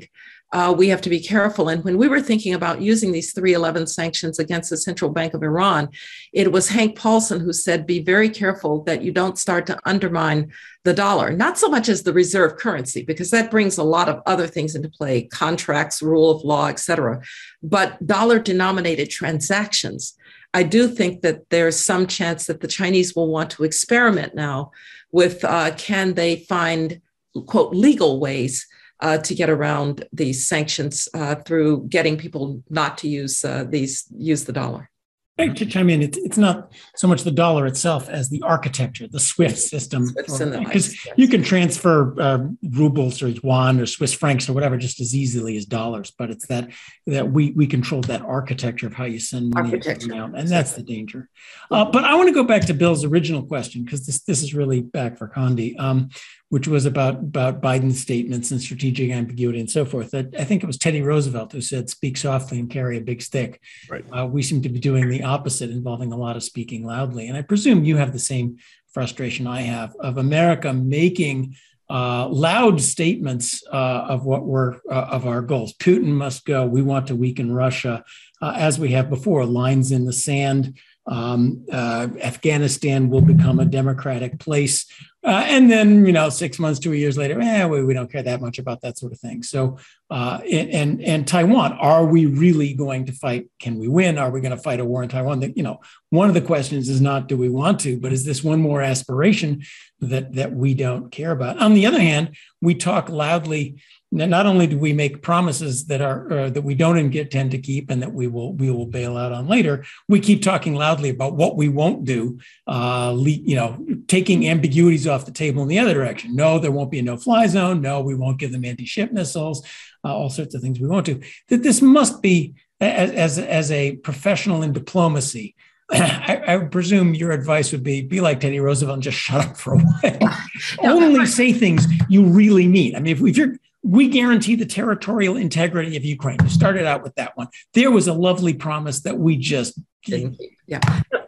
uh, we have to be careful. And when we were thinking about using these 311 sanctions against the Central Bank of Iran, it was Hank Paulson who said, be very careful that you don't start to undermine the dollar, not so much as the reserve currency, because that brings a lot of other things into play, contracts, rule of law, et cetera, but dollar denominated transactions. I do think that there's some chance that the Chinese will want to experiment now with uh, can they find quote legal ways uh, to get around these sanctions uh, through getting people not to use uh, these use the dollar to chime in, it's, it's not so much the dollar itself as the architecture, the SWIFT system, because you can transfer uh, rubles or yuan or Swiss francs or whatever just as easily as dollars. But it's that that we we control that architecture of how you send money out, and that's the danger. Uh, but I want to go back to Bill's original question because this this is really back for Condi. Um, which was about about Biden's statements and strategic ambiguity and so forth. I, I think it was Teddy Roosevelt who said, "Speak softly and carry a big stick." Right. Uh, we seem to be doing the opposite, involving a lot of speaking loudly. And I presume you have the same frustration I have of America making uh, loud statements uh, of what we're uh, of our goals. Putin must go. We want to weaken Russia, uh, as we have before. Lines in the sand Um, uh, Afghanistan will become a democratic place. Uh, and then, you know, six months a years later, eh, we, we don't care that much about that sort of thing. So, uh, and, and Taiwan, are we really going to fight? Can we win? Are we going to fight a war in Taiwan? That, you know, one of the questions is not do we want to, but is this one more aspiration that that we don't care about? On the other hand, we talk loudly not only do we make promises that are uh, that we don't intend to keep and that we will we will bail out on later, we keep talking loudly about what we won't do. Uh, you know, taking ambiguities off the table in the other direction. No, there won't be a no-fly zone. No, we won't give them anti-ship missiles. Uh, all sorts of things we won't do. That this must be as as, as a professional in diplomacy. <clears throat> I, I, presume your advice would be be like Teddy Roosevelt and just shut up for a while. <laughs> Only say things you really mean. I mean, if, if you're we guarantee the territorial integrity of Ukraine. You started out with that one. There was a lovely promise that we just didn't keep. Yeah.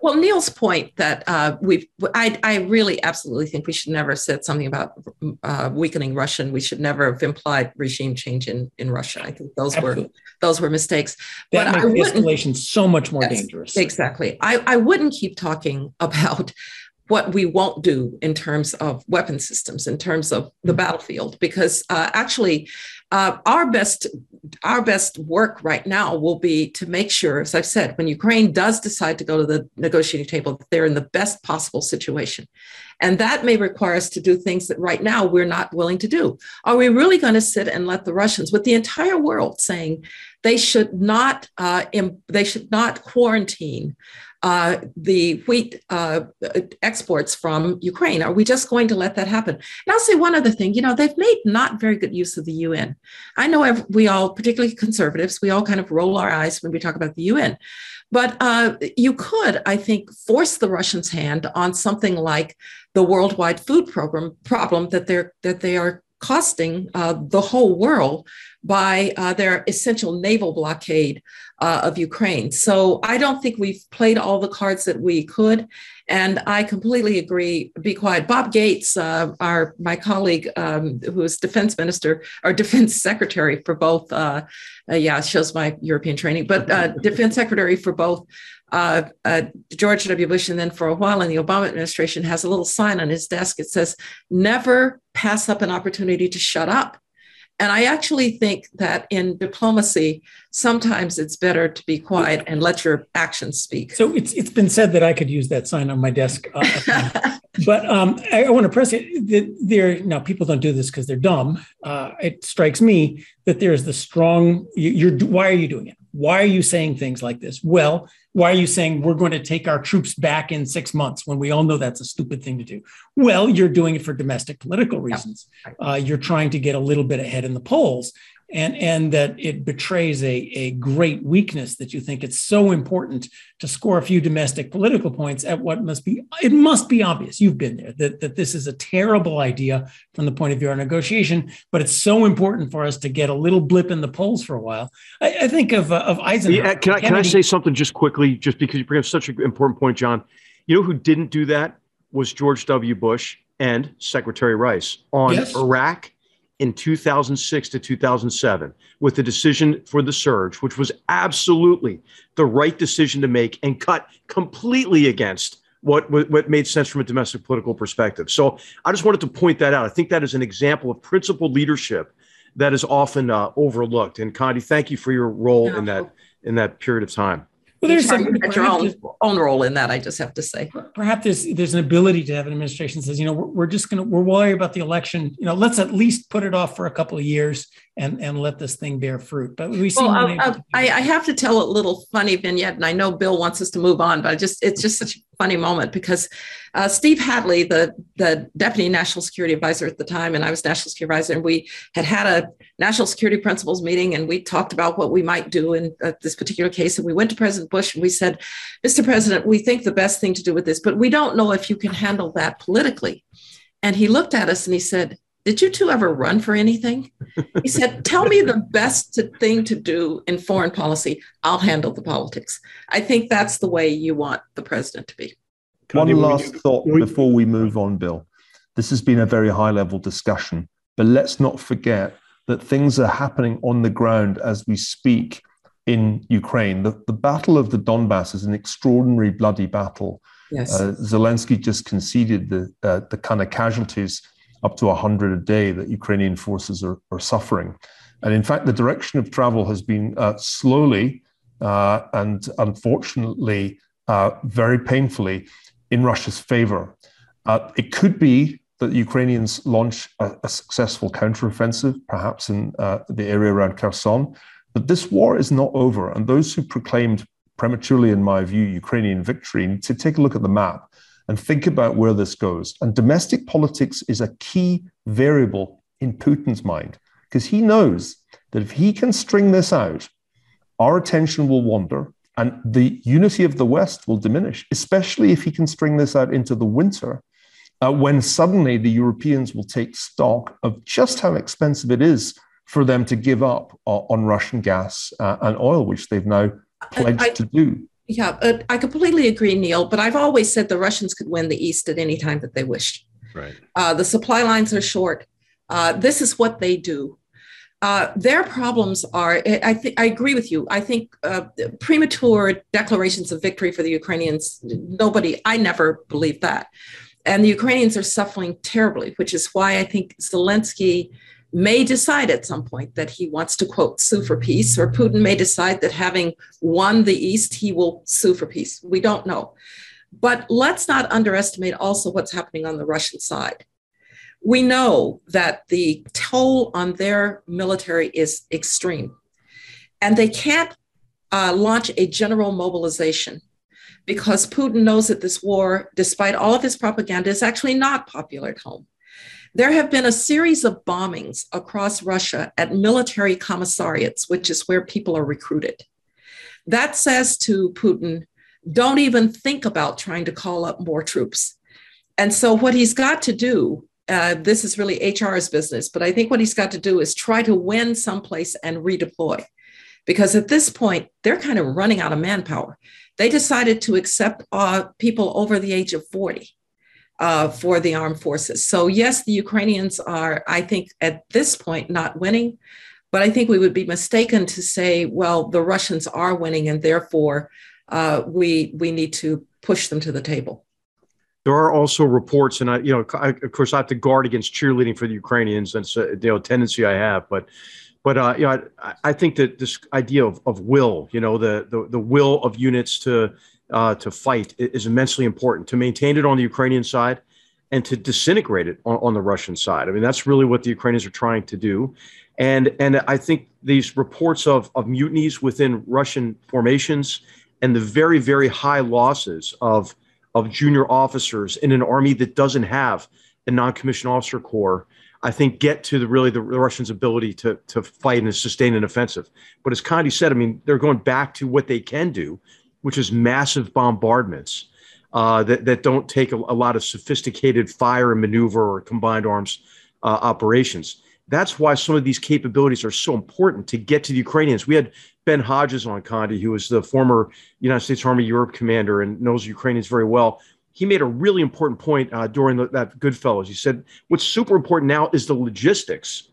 Well, Niall's point that uh, we've, I, I really absolutely think we should never said something about uh, weakening Russian. We should never have implied regime change in, in Russia. I think those absolutely. were those were mistakes. That but makes escalation so much more yes, dangerous. Exactly. I, I wouldn't keep talking <laughs> about what we won't do in terms of weapon systems, in terms of the mm-hmm. battlefield, because uh, actually, uh, our best our best work right now will be to make sure, as I've said, when Ukraine does decide to go to the negotiating table, they're in the best possible situation, and that may require us to do things that right now we're not willing to do. Are we really going to sit and let the Russians, with the entire world saying they should not uh, Im- they should not quarantine uh, the wheat uh, exports from Ukraine? Are we just going to let that happen? And I'll say one other thing. You know, they've made not very good use of the UN. I know we all, particularly conservatives, we all kind of roll our eyes when we talk about the UN. But uh, you could, I think, force the Russians' hand on something like the worldwide food program problem that they're that they are costing uh, the whole world by uh, their essential naval blockade uh, of Ukraine. So I don't think we've played all the cards that we could. And I completely agree. Be quiet. Bob Gates, uh, our my colleague, um, who is defense minister or defense secretary for both. Uh, uh, yeah, shows my European training, but defense secretary for both uh, uh, George W. Bush and then for a while in the Obama administration has a little sign on his desk. It says, never pass up an opportunity to shut up. And I actually think that in diplomacy, sometimes it's better to be quiet and let your actions speak. So it's it's been said that I could use that sign on my desk, uh, <laughs> but um, I, I, want to press it. There now, people don't do this because they're dumb. Uh, it strikes me that there's the strong. You, you're why are you doing it? Why are you saying things like this? Well, why are you saying we're going to take our troops back in six months when we all know that's a stupid thing to do? Well, you're doing it for domestic political reasons. Uh, you're trying to get a little bit ahead in the polls and and that it betrays a, a great weakness that you think it's so important to score a few domestic political points at what must be it must be obvious. You've been there that, that this is a terrible idea from the point of view of our negotiation but it's so important for us to get a little blip in the polls for a while. I, I think of uh, of eisenhower yeah, can, I, can I say something just quickly just because you bring up such an important point john? You know who didn't do that was george w. Bush and secretary rice on yes. iraq in 2006 to 2007 with the decision for the surge, which was absolutely the right decision to make and cut completely against what, what made sense from a domestic political perspective. So I just wanted to point that out. I think that is an example of principled leadership that is often uh, overlooked. And Condi, thank you for your role in that in that period of time. Well, there's some your own, own role in that. I just have to say. Perhaps there's there's an ability to have an administration that says, you know, we're, we're just going to we're worried about the election. You know, let's at least put it off for a couple of years and and let this thing bear fruit. But we see. Well, I, I, have to tell a little funny vignette, and I know Bill wants us to move on, but I just it's just such a funny moment because uh, Steve Hadley, the the deputy national security advisor at the time, and I was national security advisor, and we had had a national security principals meeting, and we talked about what we might do in uh, this particular case. And we went to President Bush and we said, "Mr. President, we think the best thing to do with this, but we don't know if you can handle that politically." And he looked at us and he said, did you two ever run for anything? <laughs> He said, Tell me the best thing to do in foreign policy. I'll handle the politics. I think that's the way you want the president to be. One last thought before we move on, Bill. This has been a very high level discussion, but let's not forget that things are happening on the ground as we speak in Ukraine. The, the Battle of the Donbass is an extraordinary, bloody battle. Yes. Uh, Zelensky just conceded the, uh, the kind of casualties up to 100 a day that Ukrainian forces are, are suffering. And in fact, the direction of travel has been uh, slowly uh, and unfortunately uh, very painfully in Russia's favor. Uh, it could be that Ukrainians launch a, a successful counteroffensive, perhaps in uh, the area around Kherson. But this war is not over. And those who proclaimed prematurely, in my view, Ukrainian victory need to take a look at the map and think about where this goes. And domestic politics is a key variable in Putin's mind because he knows that if he can string this out, our attention will wander and the unity of the West will diminish, especially if he can string this out into the winter, uh, when suddenly the Europeans will take stock of just how expensive it is for them to give up uh, on Russian gas uh, and oil, which they've now pledged I, to do. Yeah, uh, I completely agree, Niall. But I've always said the Russians could win the East at any time that they wished. Right. Uh, the supply lines are short. Uh, this is what they do. Uh, their problems are, I think, I agree with you. I think uh, premature declarations of victory for the Ukrainians, nobody, I never believed that. And the Ukrainians are suffering terribly, which is why I think Zelensky may decide at some point that he wants to, quote, sue for peace, or Putin may decide that having won the East, he will sue for peace. We don't know. But let's not underestimate also what's happening on the Russian side we know that the toll on their military is extreme. And they can't uh, launch a general mobilization because Putin knows that this war, despite all of his propaganda, is actually not popular at home. There have been a series of bombings across Russia at military commissariats, which is where people are recruited. That says to Putin, don't even think about trying to call up more troops. And so, what he's got to do uh, this is really HR's business. But I think what he's got to do is try to win someplace and redeploy. Because at this point, they're kind of running out of manpower. They decided to accept uh, people over the age of 40 uh, for the armed forces. So, yes, the Ukrainians are, I think, at this point, not winning. But I think we would be mistaken to say, well, the Russians are winning, and therefore uh, we, we need to push them to the table. There are also reports, and I, you know, I, of course, I have to guard against cheerleading for the Ukrainians. That's a you know, tendency I have, but, but uh, you know, I, I think that this idea of, of will, you know, the, the the will of units to uh, to fight is immensely important. To maintain it on the Ukrainian side, and to disintegrate it on, on the Russian side. I mean, that's really what the Ukrainians are trying to do. And and I think these reports of of mutinies within Russian formations and the very very high losses of of junior officers in an army that doesn't have a non-commissioned officer corps, I think get to the really the, the Russians' ability to to fight and sustain an offensive. But as Condi said, I mean, they're going back to what they can do, which is massive bombardments uh, that that don't take a, a, lot of sophisticated fire and maneuver or combined arms uh, operations. That's why some of these capabilities are so important to get to the Ukrainians. We had Ben Hodges on Condi, who was the former United States Army Europe commander and knows Ukrainians very well. He made a really important point uh, during the, that Goodfellows. He said, What's super important now is the logistics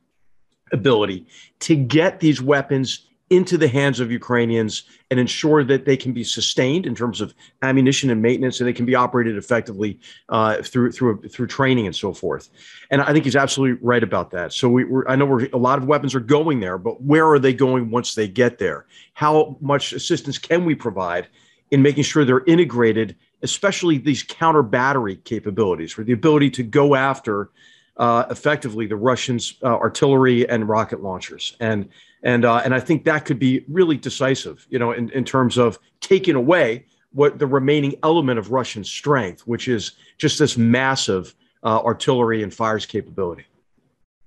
ability to get these weapons into the hands of Ukrainians and ensure that they can be sustained in terms of ammunition and maintenance, and they can be operated effectively uh, through through through training and so forth. And I think he's absolutely right about that. So we, are I know a lot of weapons are going there, but where are they going once they get there? How much assistance can we provide in making sure they're integrated, especially these counter battery capabilities, or the ability to go after uh, effectively the Russians' uh, artillery and rocket launchers and and uh, and I think that could be really decisive, you know, in, in terms of taking away what the remaining element of Russian strength, which is just this massive uh, artillery and fires capability.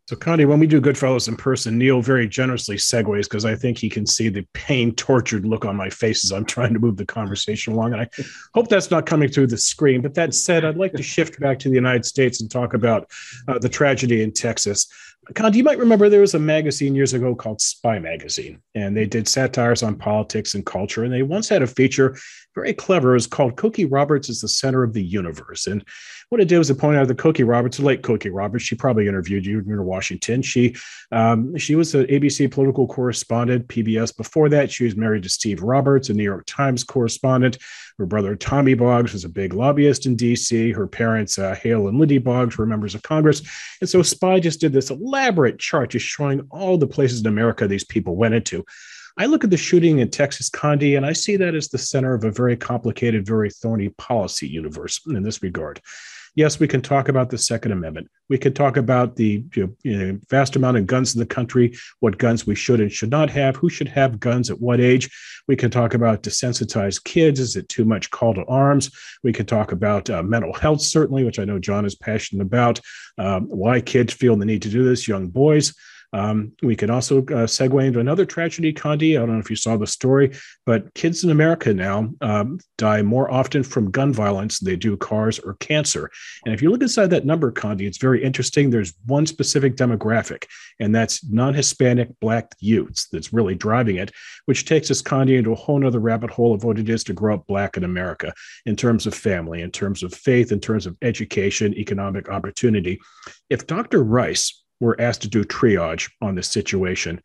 So, Condi, when we do Goodfellows in person, Niall very generously segues because I think he can see the pain tortured look on my face as I'm trying to move the conversation along. And I hope that's not coming through the screen. But that said, I'd like to shift back to the United States and talk about uh, the tragedy in Texas. Condi, you might remember there was a magazine years ago called Spy Magazine, and they did satires on politics and culture. And they once had a feature very clever. it was called Cokie Roberts is the center of the universe. And what it did was it pointed out that Cokie Roberts, the late Cokie Roberts, she probably interviewed you in Washington. She um, she was an ABC political correspondent, PBS. Before that, she was married to Steve Roberts, a New York Times correspondent. Her brother Tommy Boggs was a big lobbyist in D.C. Her parents, uh, Hale and Lindy Boggs, were members of Congress. And so Spy just did this elaborate chart just showing all the places in America these people went into. I look at the shooting in Texas Condi, and I see that as the center of a very complicated, very thorny policy universe in this regard. Yes, we can talk about the Second Amendment. We can talk about the you know, vast amount of guns in the country, what guns we should and should not have, who should have guns at what age. We can talk about desensitized kids. Is it too much call to arms? We can talk about uh, mental health, certainly, which I know John is passionate about, um, why kids feel the need to do this, young boys. Um, we could also uh, segue into another tragedy, Condi. I don't know if you saw the story, but kids in America now um, die more often from gun violence than they do cars or cancer. And if you look inside that number, Condi, it's very interesting. There's one specific demographic, and that's non Hispanic Black youths that's really driving it, which takes us, Condi, into a whole other rabbit hole of what it is to grow up Black in America in terms of family, in terms of faith, in terms of education, economic opportunity. If Dr. Rice were asked to do triage on this situation,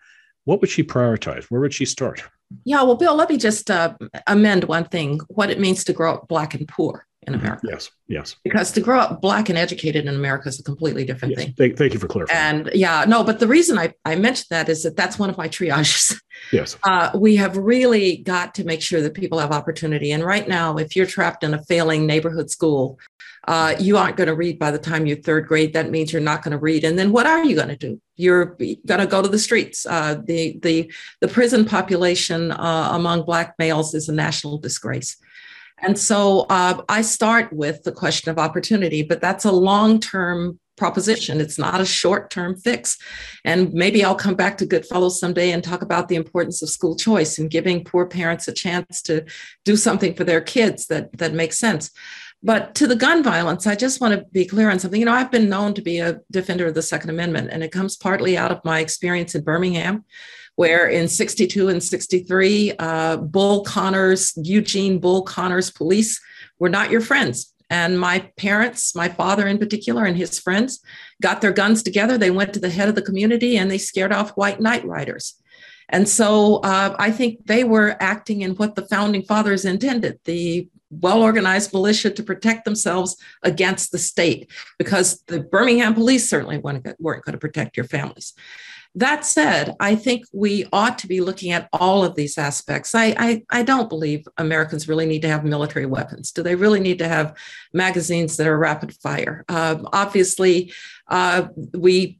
what would she prioritize? Where would she start? Yeah, well, Bill, let me just uh, amend one thing what it means to grow up Black and poor in mm-hmm. America. Yes, yes. Because to grow up Black and educated in America is a completely different yes. thing. Thank, thank, you for clarifying. And yeah, no, but the reason I, I mentioned that is that that's one of my triages. Yes. <laughs> Uh, we have really got to make sure that people have opportunity. And right now, if you're trapped in a failing neighborhood school, uh, you aren't going to read by the time you're third grade. That means you're not going to read. And then what are you going to do? You're going to go to the streets. Uh, the the the prison population uh, among Black males is a national disgrace. And so uh, I start with the question of opportunity, but that's a long term proposition. It's not a short term fix. And maybe I'll come back to Goodfellows someday and talk about the importance of school choice and giving poor parents a chance to do something for their kids that, that makes sense. But to the gun violence, I just want to be clear on something. You know, I've been known to be a defender of the Second Amendment, and it comes partly out of my experience in Birmingham, where in 62 and 63, uh, Bull Connors, Eugene Bull Connors police were not your friends. And my parents, my father in particular, and his friends got their guns together. They went to the head of the community and they scared off white night riders. And so uh, I think they were acting in what the founding fathers intended the well organized militia to protect themselves against the state, because the Birmingham police certainly weren't going to protect your families. That said, I think we ought to be looking at all of these aspects. I, I, I, don't believe Americans really need to have military weapons. Do they really need to have magazines that are rapid fire? Uh, obviously, uh, we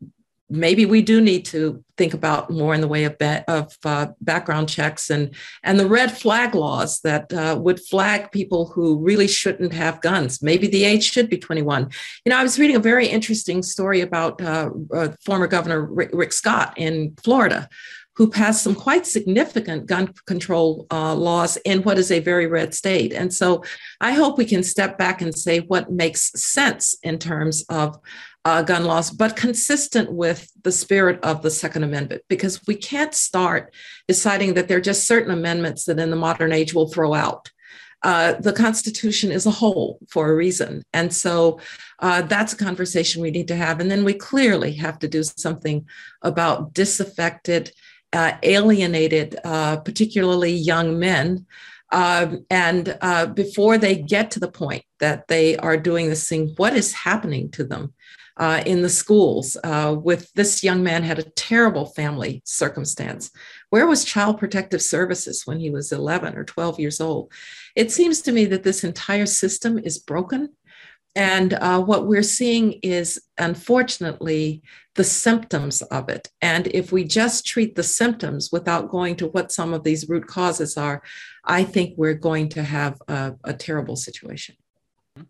maybe we do need to think about more in the way of, of uh, background checks and and the red flag laws that uh, would flag people who really shouldn't have guns. Maybe the age should be 21. You know, I was reading a very interesting story about uh, uh former Governor Rick, Rick Scott in Florida, who passed some quite significant gun control uh, laws in what is a very red state. And so I hope we can step back and say what makes sense in terms of uh, gun laws, but consistent with the spirit of the Second Amendment, because we can't start deciding that there are just certain amendments that in the modern age will throw out. Uh, the Constitution is a whole for a reason. And so uh, that's a conversation we need to have. And then we clearly have to do something about disaffected, uh, alienated, uh, particularly young men. Um, and uh, before they get to the point that they are doing this thing, what is happening to them? uh, in the schools uh, with this young man had a terrible family circumstance. Where was Child Protective Services when he was 11 or 12 years old? It seems to me that this entire system is broken. And uh, what we're seeing is, unfortunately, the symptoms of it. And if we just treat the symptoms without going to what some of these root causes are, I think we're going to have a, a terrible situation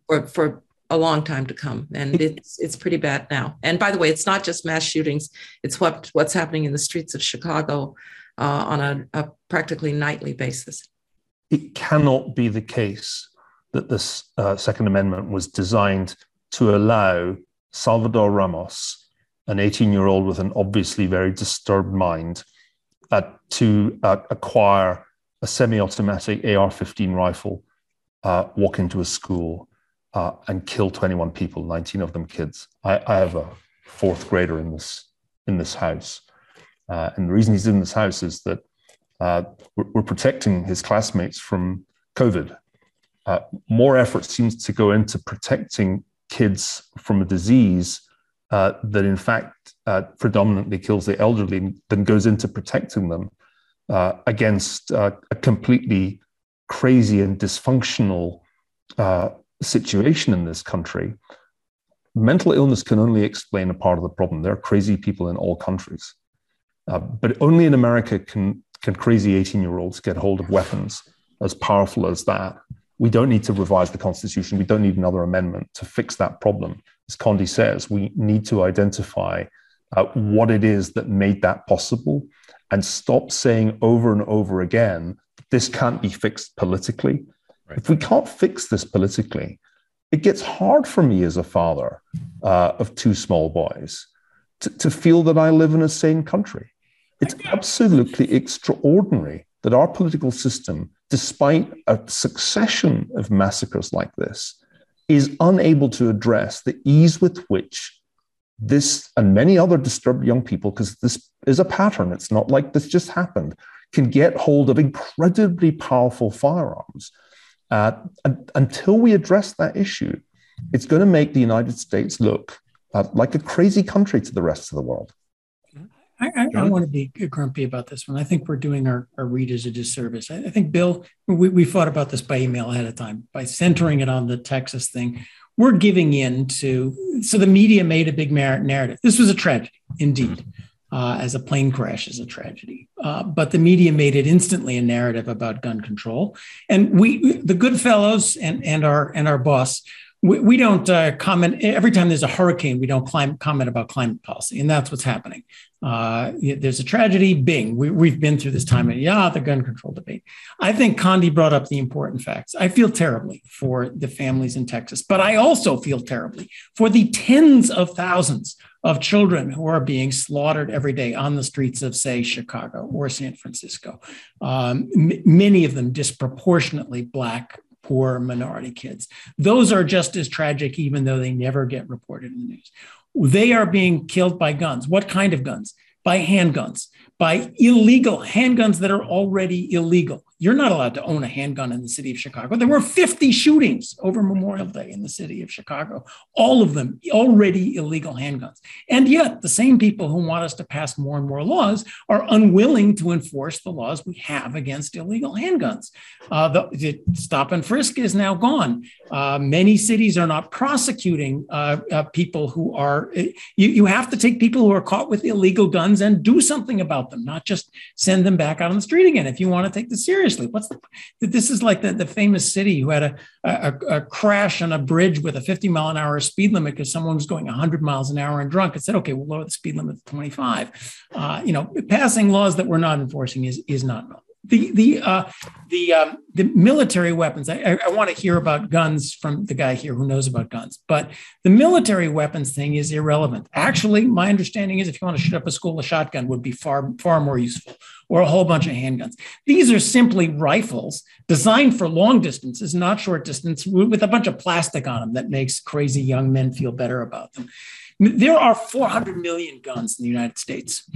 for, for a long time to come. And it's it's pretty bad now. And by the way it's not just mass shootings. It's what what's happening in the streets of chicago uh, on a, a, practically nightly basis. It cannot be the case that this uh, second amendment was designed to allow salvador ramos an 18 year old with an obviously very disturbed mind uh, to uh, acquire a semi-automatic ar-15 rifle uh, walk into a school uh, and kill 21 people, 19 of them kids. I, I, have a fourth grader in this in this house, uh, and the reason he's in this house is that we're, we're, protecting his classmates from COVID. Uh, more effort seems to go into protecting kids from a disease uh, that, in fact, predominantly kills the elderly than goes into protecting them against a completely crazy and dysfunctional uh, situation in this country, mental illness can only explain a part of the problem. There are crazy people in all countries, uh, but only in America can can crazy eighteen year olds get hold of weapons as powerful as that. We don't need to revise the Constitution. We don't need another amendment to fix that problem. As Condi says, we need to identify uh, what it is that made that possible and stop saying over and over again this can't be fixed politically. Right. If we can't fix this politically, it gets hard for me as a father uh, of two small boys to, to feel that I live in a sane country. It's absolutely extraordinary that our political system, despite a succession of massacres like this, is unable to address the ease with which this and many other disturbed young people, because this is a pattern, it's not like this just happened, can get hold of incredibly powerful firearms. Uh, until we address that issue, it's going to make the United States look uh, like a crazy country to the rest of the world. I, I, I, want to be grumpy about this one. I think we're doing our, our readers a disservice. I, I think, Bill, we, we thought about this by email ahead of time by centering it on the Texas thing. We're giving in to, so the media made a big narrative. This was a tragedy, indeed uh, as a plane crash is a tragedy. Uh, but the media made it instantly a narrative about gun control, and we, the good fellows, and and our and our boss, we, we don't uh, comment every time there's a hurricane. We don't comment about climate policy, and that's what's happening. Uh, there's a tragedy. Bing, we, have been through this time, and yeah, the gun control debate. I think Condi brought up the important facts. I feel terribly for the families in Texas, but I also feel terribly for the tens of thousands of children who are being slaughtered every day on the streets of, say, Chicago or San Francisco. Um, m- many of them disproportionately Black, poor minority kids. Those are just as tragic, even though they never get reported in the news. They are being killed by guns. What kind of guns? By handguns, by illegal handguns that are already illegal. You're not allowed to own a handgun in the city of Chicago. There were 50 shootings over Memorial Day in the city of Chicago, all of them already illegal handguns. And yet, the same people who want us to pass more and more laws are unwilling to enforce the laws we have against illegal handguns. Uh, the, the, stop and frisk is now gone. Uh, many cities are not prosecuting uh, uh people who are, you, you have to take people who are caught with illegal guns and do something about them, not just send them back out on the street again. If you want to take this seriously, seriously. What's the, this is like the, the famous city who had a, a, a crash on a bridge with a 50 mile an hour speed limit because someone was going 100 miles an hour and drunk and said, okay, we'll lower the speed limit to 25. Uh, you know, passing laws that we're not enforcing is, is not normal the the uh, the um, the military weapons. I, I want to hear about guns from the guy here who knows about guns, but the military weapons thing is irrelevant. Actually, my understanding is if you want to shoot up a school, a shotgun would be far far more useful, or a whole bunch of handguns. These are simply rifles designed for long distances, not short distance, with a bunch of plastic on them that makes crazy young men feel better about them. There are 400 million guns in the United States.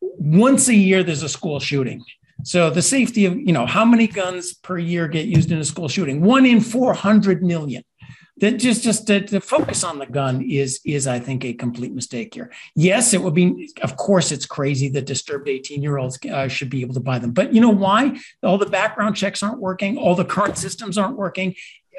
Once a year, there's a school shooting so the safety of, you know, how many guns per year get used in a school shooting? One in 400 million. That just just to, to, focus on the gun is is I think a complete mistake here. Yes, it would be. Of course, it's crazy that disturbed 18 year olds uh, should be able to buy them. But you know why? All the background checks aren't working. All the current systems aren't working.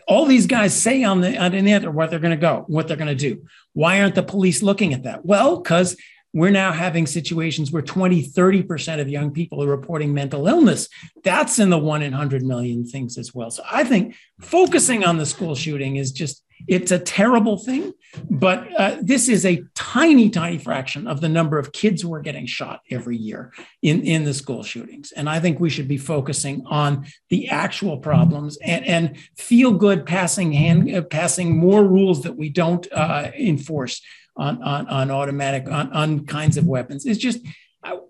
All these guys say on the on the internet what they're going to go, what they're going to do. Why aren't the police looking at that? Well, because we're now having situations where 20, 30% of young people are reporting mental illness. That's in the one in 100 million things as well. So I think focusing on the school shooting is just, it's a terrible thing, but uh, this is a tiny, tiny fraction of the number of kids who are getting shot every year in, in the school shootings. And I think we should be focusing on the actual problems and, and feel good passing hand, uh, passing more rules that we don't uh, enforce on, on, on automatic, on, on kinds of weapons. It's just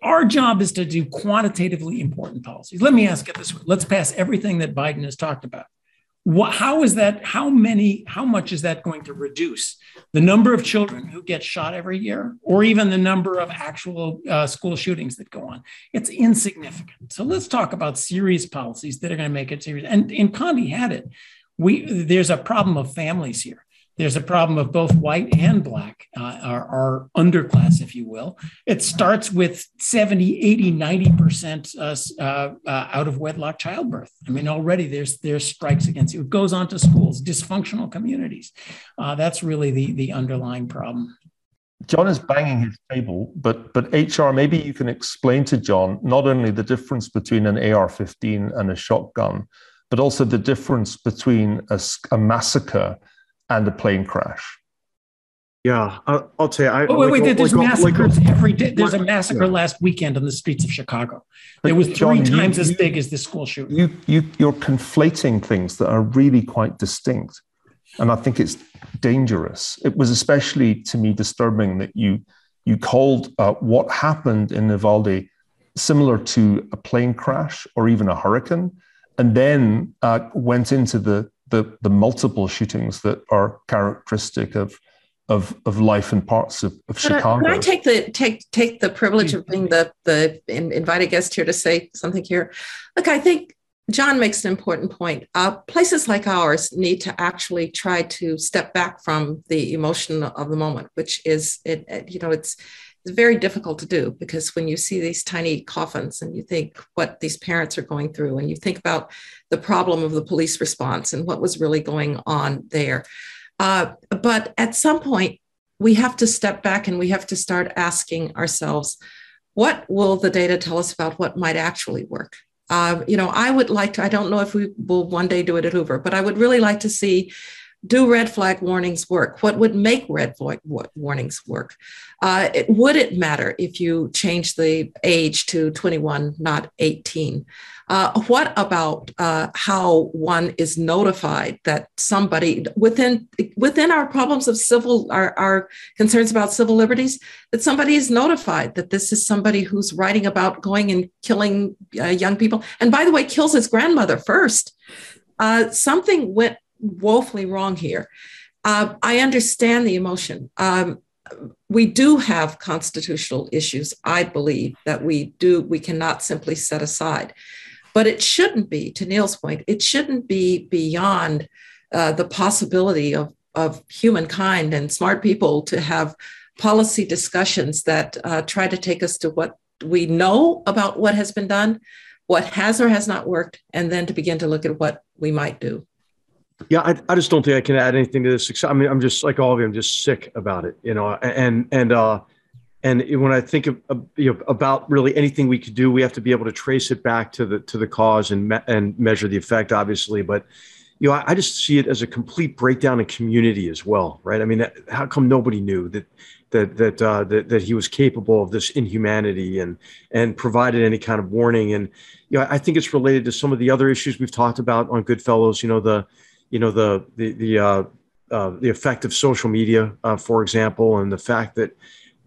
our job is to do quantitatively important policies. Let me ask it this way let's pass everything that Biden has talked about. What, how is that? How many? How much is that going to reduce the number of children who get shot every year, or even the number of actual uh, school shootings that go on? It's insignificant. So let's talk about serious policies that are going to make it serious. And and Condi had it. We there's a problem of families here there's a problem of both white and black, uh, our, our, underclass, if you will. It starts with 70, 80, 90% uh, uh, uh, out of wedlock childbirth. I mean, already there's, there's strikes against you. It goes on to schools, dysfunctional communities. Uh, that's really the, the underlying problem. John is banging his table, but but HR, maybe you can explain to John not only the difference between an AR-15 and a shotgun, but also the difference between a, a massacre and a plane crash. Yeah, I'll, I'll tell you. I, oh, wait, wait, like, there's like, massacres like, every day. There's a massacre yeah. last weekend on the streets of Chicago. But it was three John, times you, as big as the school shooting. You, you, you're conflating things that are really quite distinct. And I think it's dangerous. It was especially to me disturbing that you, you called uh, what happened in Uvalde similar to a plane crash or even a hurricane, and then uh, went into the the, the multiple shootings that are characteristic of of, of life in parts of, of Chicago. Can I take the take take the privilege of being the the invited guest here to say something here? Look, I think John makes an important point. Uh, places like ours need to actually try to step back from the emotion of the moment, which is it, it you know it's it's very difficult to do because when you see these tiny coffins and you think what these parents are going through and you think about the problem of the police response and what was really going on there. Uh, but at some point we have to step back and we have to start asking ourselves what will the data tell us about what might actually work? Uh, you know i would like to i don't know if we will one day do it at hoover but i would really like to see do red flag warnings work? What would make red flag warnings work? Uh, it, would it matter if you change the age to 21, not 18? Uh, what about uh, how one is notified that somebody within within our problems of civil our, our concerns about civil liberties that somebody is notified that this is somebody who's writing about going and killing uh, young people and by the way kills his grandmother first uh, something went woefully wrong here. Uh, I understand the emotion. Um, we do have constitutional issues, I believe, that we do, we cannot simply set aside. But it shouldn't be, to Niall's point, it shouldn't be beyond uh, the possibility of, of humankind and smart people to have policy discussions that uh, try to take us to what we know about what has been done, what has or has not worked, and then to begin to look at what we might do. Yeah, I, I just don't think I can add anything to this. I mean, I'm just like all of you. I'm just sick about it, you know. And and uh, and when I think of, you know, about really anything we could do, we have to be able to trace it back to the to the cause and me- and measure the effect, obviously. But you know, I, I, just see it as a complete breakdown in community as well, right? I mean, that, how come nobody knew that that that, uh, that that he was capable of this inhumanity and and provided any kind of warning? And you know, I think it's related to some of the other issues we've talked about on Goodfellows. You know, the you know the the the uh, uh, the effect of social media, uh, for example, and the fact that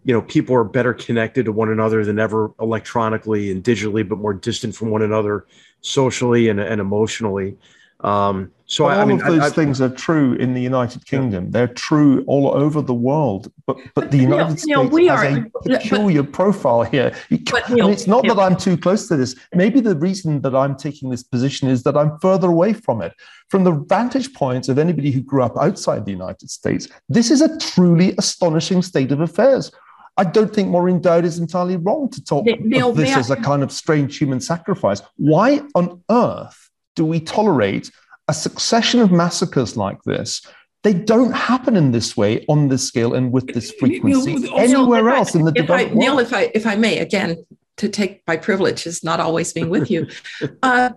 you know people are better connected to one another than ever electronically and digitally, but more distant from one another socially and, and emotionally. Um, so all I, I mean, of those I, things are true in the United Kingdom. Yeah. They're true all over the world. But but the United Niall, States Niall, has are, a peculiar but, profile here. <laughs> But Niall, it's not that I'm too close to this. Maybe the reason that I'm taking this position is that I'm further away from it. From the vantage point of anybody who grew up outside the United States, this is a truly astonishing state of affairs. I don't think Maureen Dowd is entirely wrong to talk Niall, of this as a kind of strange human sacrifice. Why on earth? do we tolerate a succession of massacres like this? They don't happen in this way, on this scale, and with this frequency Niall, anywhere else in the developed world. Niall, if I if I may, again, to take my privilege is not always being with you. <laughs> uh,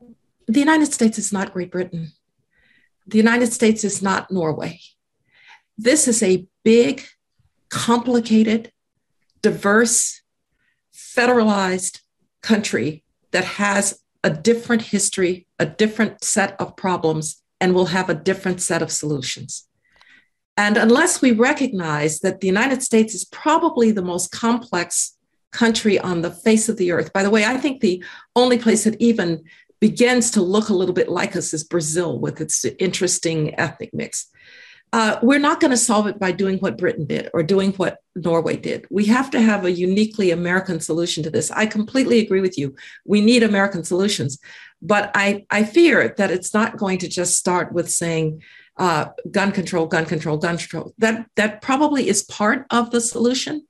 the United States is not Great Britain. The United States is not Norway. This is a big, complicated, diverse, federalized country that has a different history, a different set of problems, and will have a different set of solutions. And unless we recognize that the United States is probably the most complex country on the face of the earth, by the way, I think the only place that even begins to look a little bit like us is Brazil with its interesting ethnic mix. Uh, we're not going to solve it by doing what Britain did or doing what Norway did. We have to have a uniquely American solution to this. I completely agree with you. We need American solutions. But I, I fear that it's not going to just start with saying uh, gun control, gun control, gun control. That, that probably is part of the solution,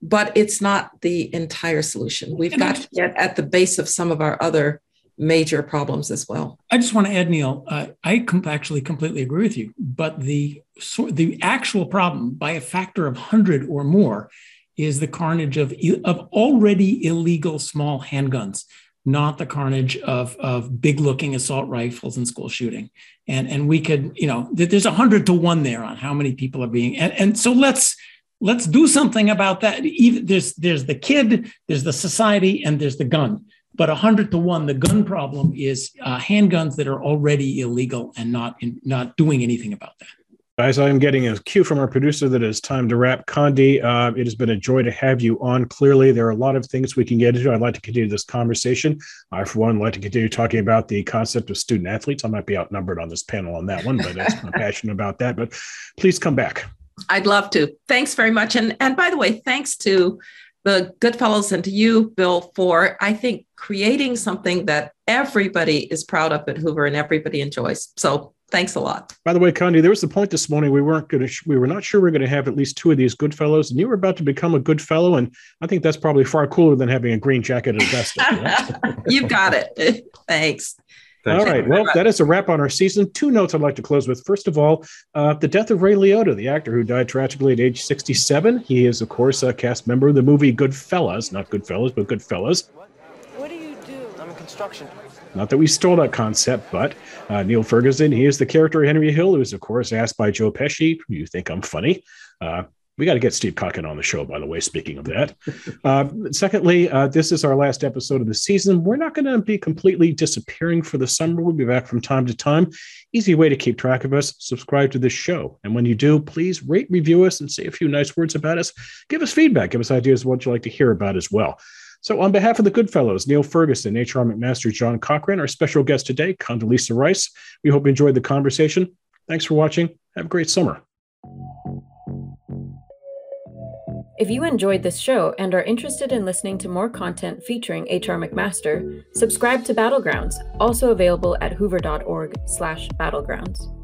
but it's not the entire solution. We've got to get at the base of some of our other major problems as well. I just want to add, Niall. Uh, I com- actually completely agree with you, but the so, the actual problem, by a factor of hundred or more, is the carnage of of already illegal small handguns, not the carnage of of big looking assault rifles and school shooting. And and we could, you know, there's a hundred to one there on how many people are being. And, and so let's let's do something about that. Even there's there's the kid, there's the society, and there's the gun but 100 to 1 the gun problem is uh, handguns that are already illegal and not in, not doing anything about that Guys, I'm getting a cue from our producer that it's time to wrap. Condi, uh, it has been a joy to have you on. Clearly, there are a lot of things we can get into. I'd like to continue this conversation. I, for one, like to continue talking about the concept of student athletes. I might be outnumbered on this panel on that one, but I'm <laughs> passionate about that. But please come back. I'd love to. Thanks very much. And and by the way, thanks to the Goodfellows and to you, Bill, for I think creating something that everybody is proud of at Hoover and everybody enjoys. So thanks a lot. By the way, Condi, there was the point this morning we weren't going to, we were not sure we are going to have at least two of these good fellows, and you were about to become a good fellow, and I think that's probably far cooler than having a green jacket at Augusta. You've got it. <laughs> Thanks. Thanks. All right. Well, that is a wrap on our season. Two notes I'd like to close with. First of all, uh, the death of Ray Liotta, the actor who died tragically at age 67. He is, of course, a cast member of the movie Goodfellas, not Goodfellas, but Goodfellas. What do you do? I'm in construction. Not that we stole that concept, but uh, Niall Ferguson, he is the character Henry Hill, who is, of course, asked by Joe Pesci, You think I'm funny? Uh, we got to get Steve Cocken on the show, by the way, speaking of that. Uh, secondly, uh, this is our last episode of the season. We're not going to be completely disappearing for the summer. We'll be back from time to time. Easy way to keep track of us subscribe to this show. And when you do, please rate, review us, and say a few nice words about us. Give us feedback, give us ideas of what you'd like to hear about as well. So, on behalf of the Goodfellows, Niall Ferguson, HR McMaster, John Cochrane, our special guest today, Condoleezza Rice, we hope you enjoyed the conversation. Thanks for watching. Have a great summer. If you enjoyed this show and are interested in listening to more content featuring HR McMaster, subscribe to Battlegrounds, also available at hoover.org/battlegrounds.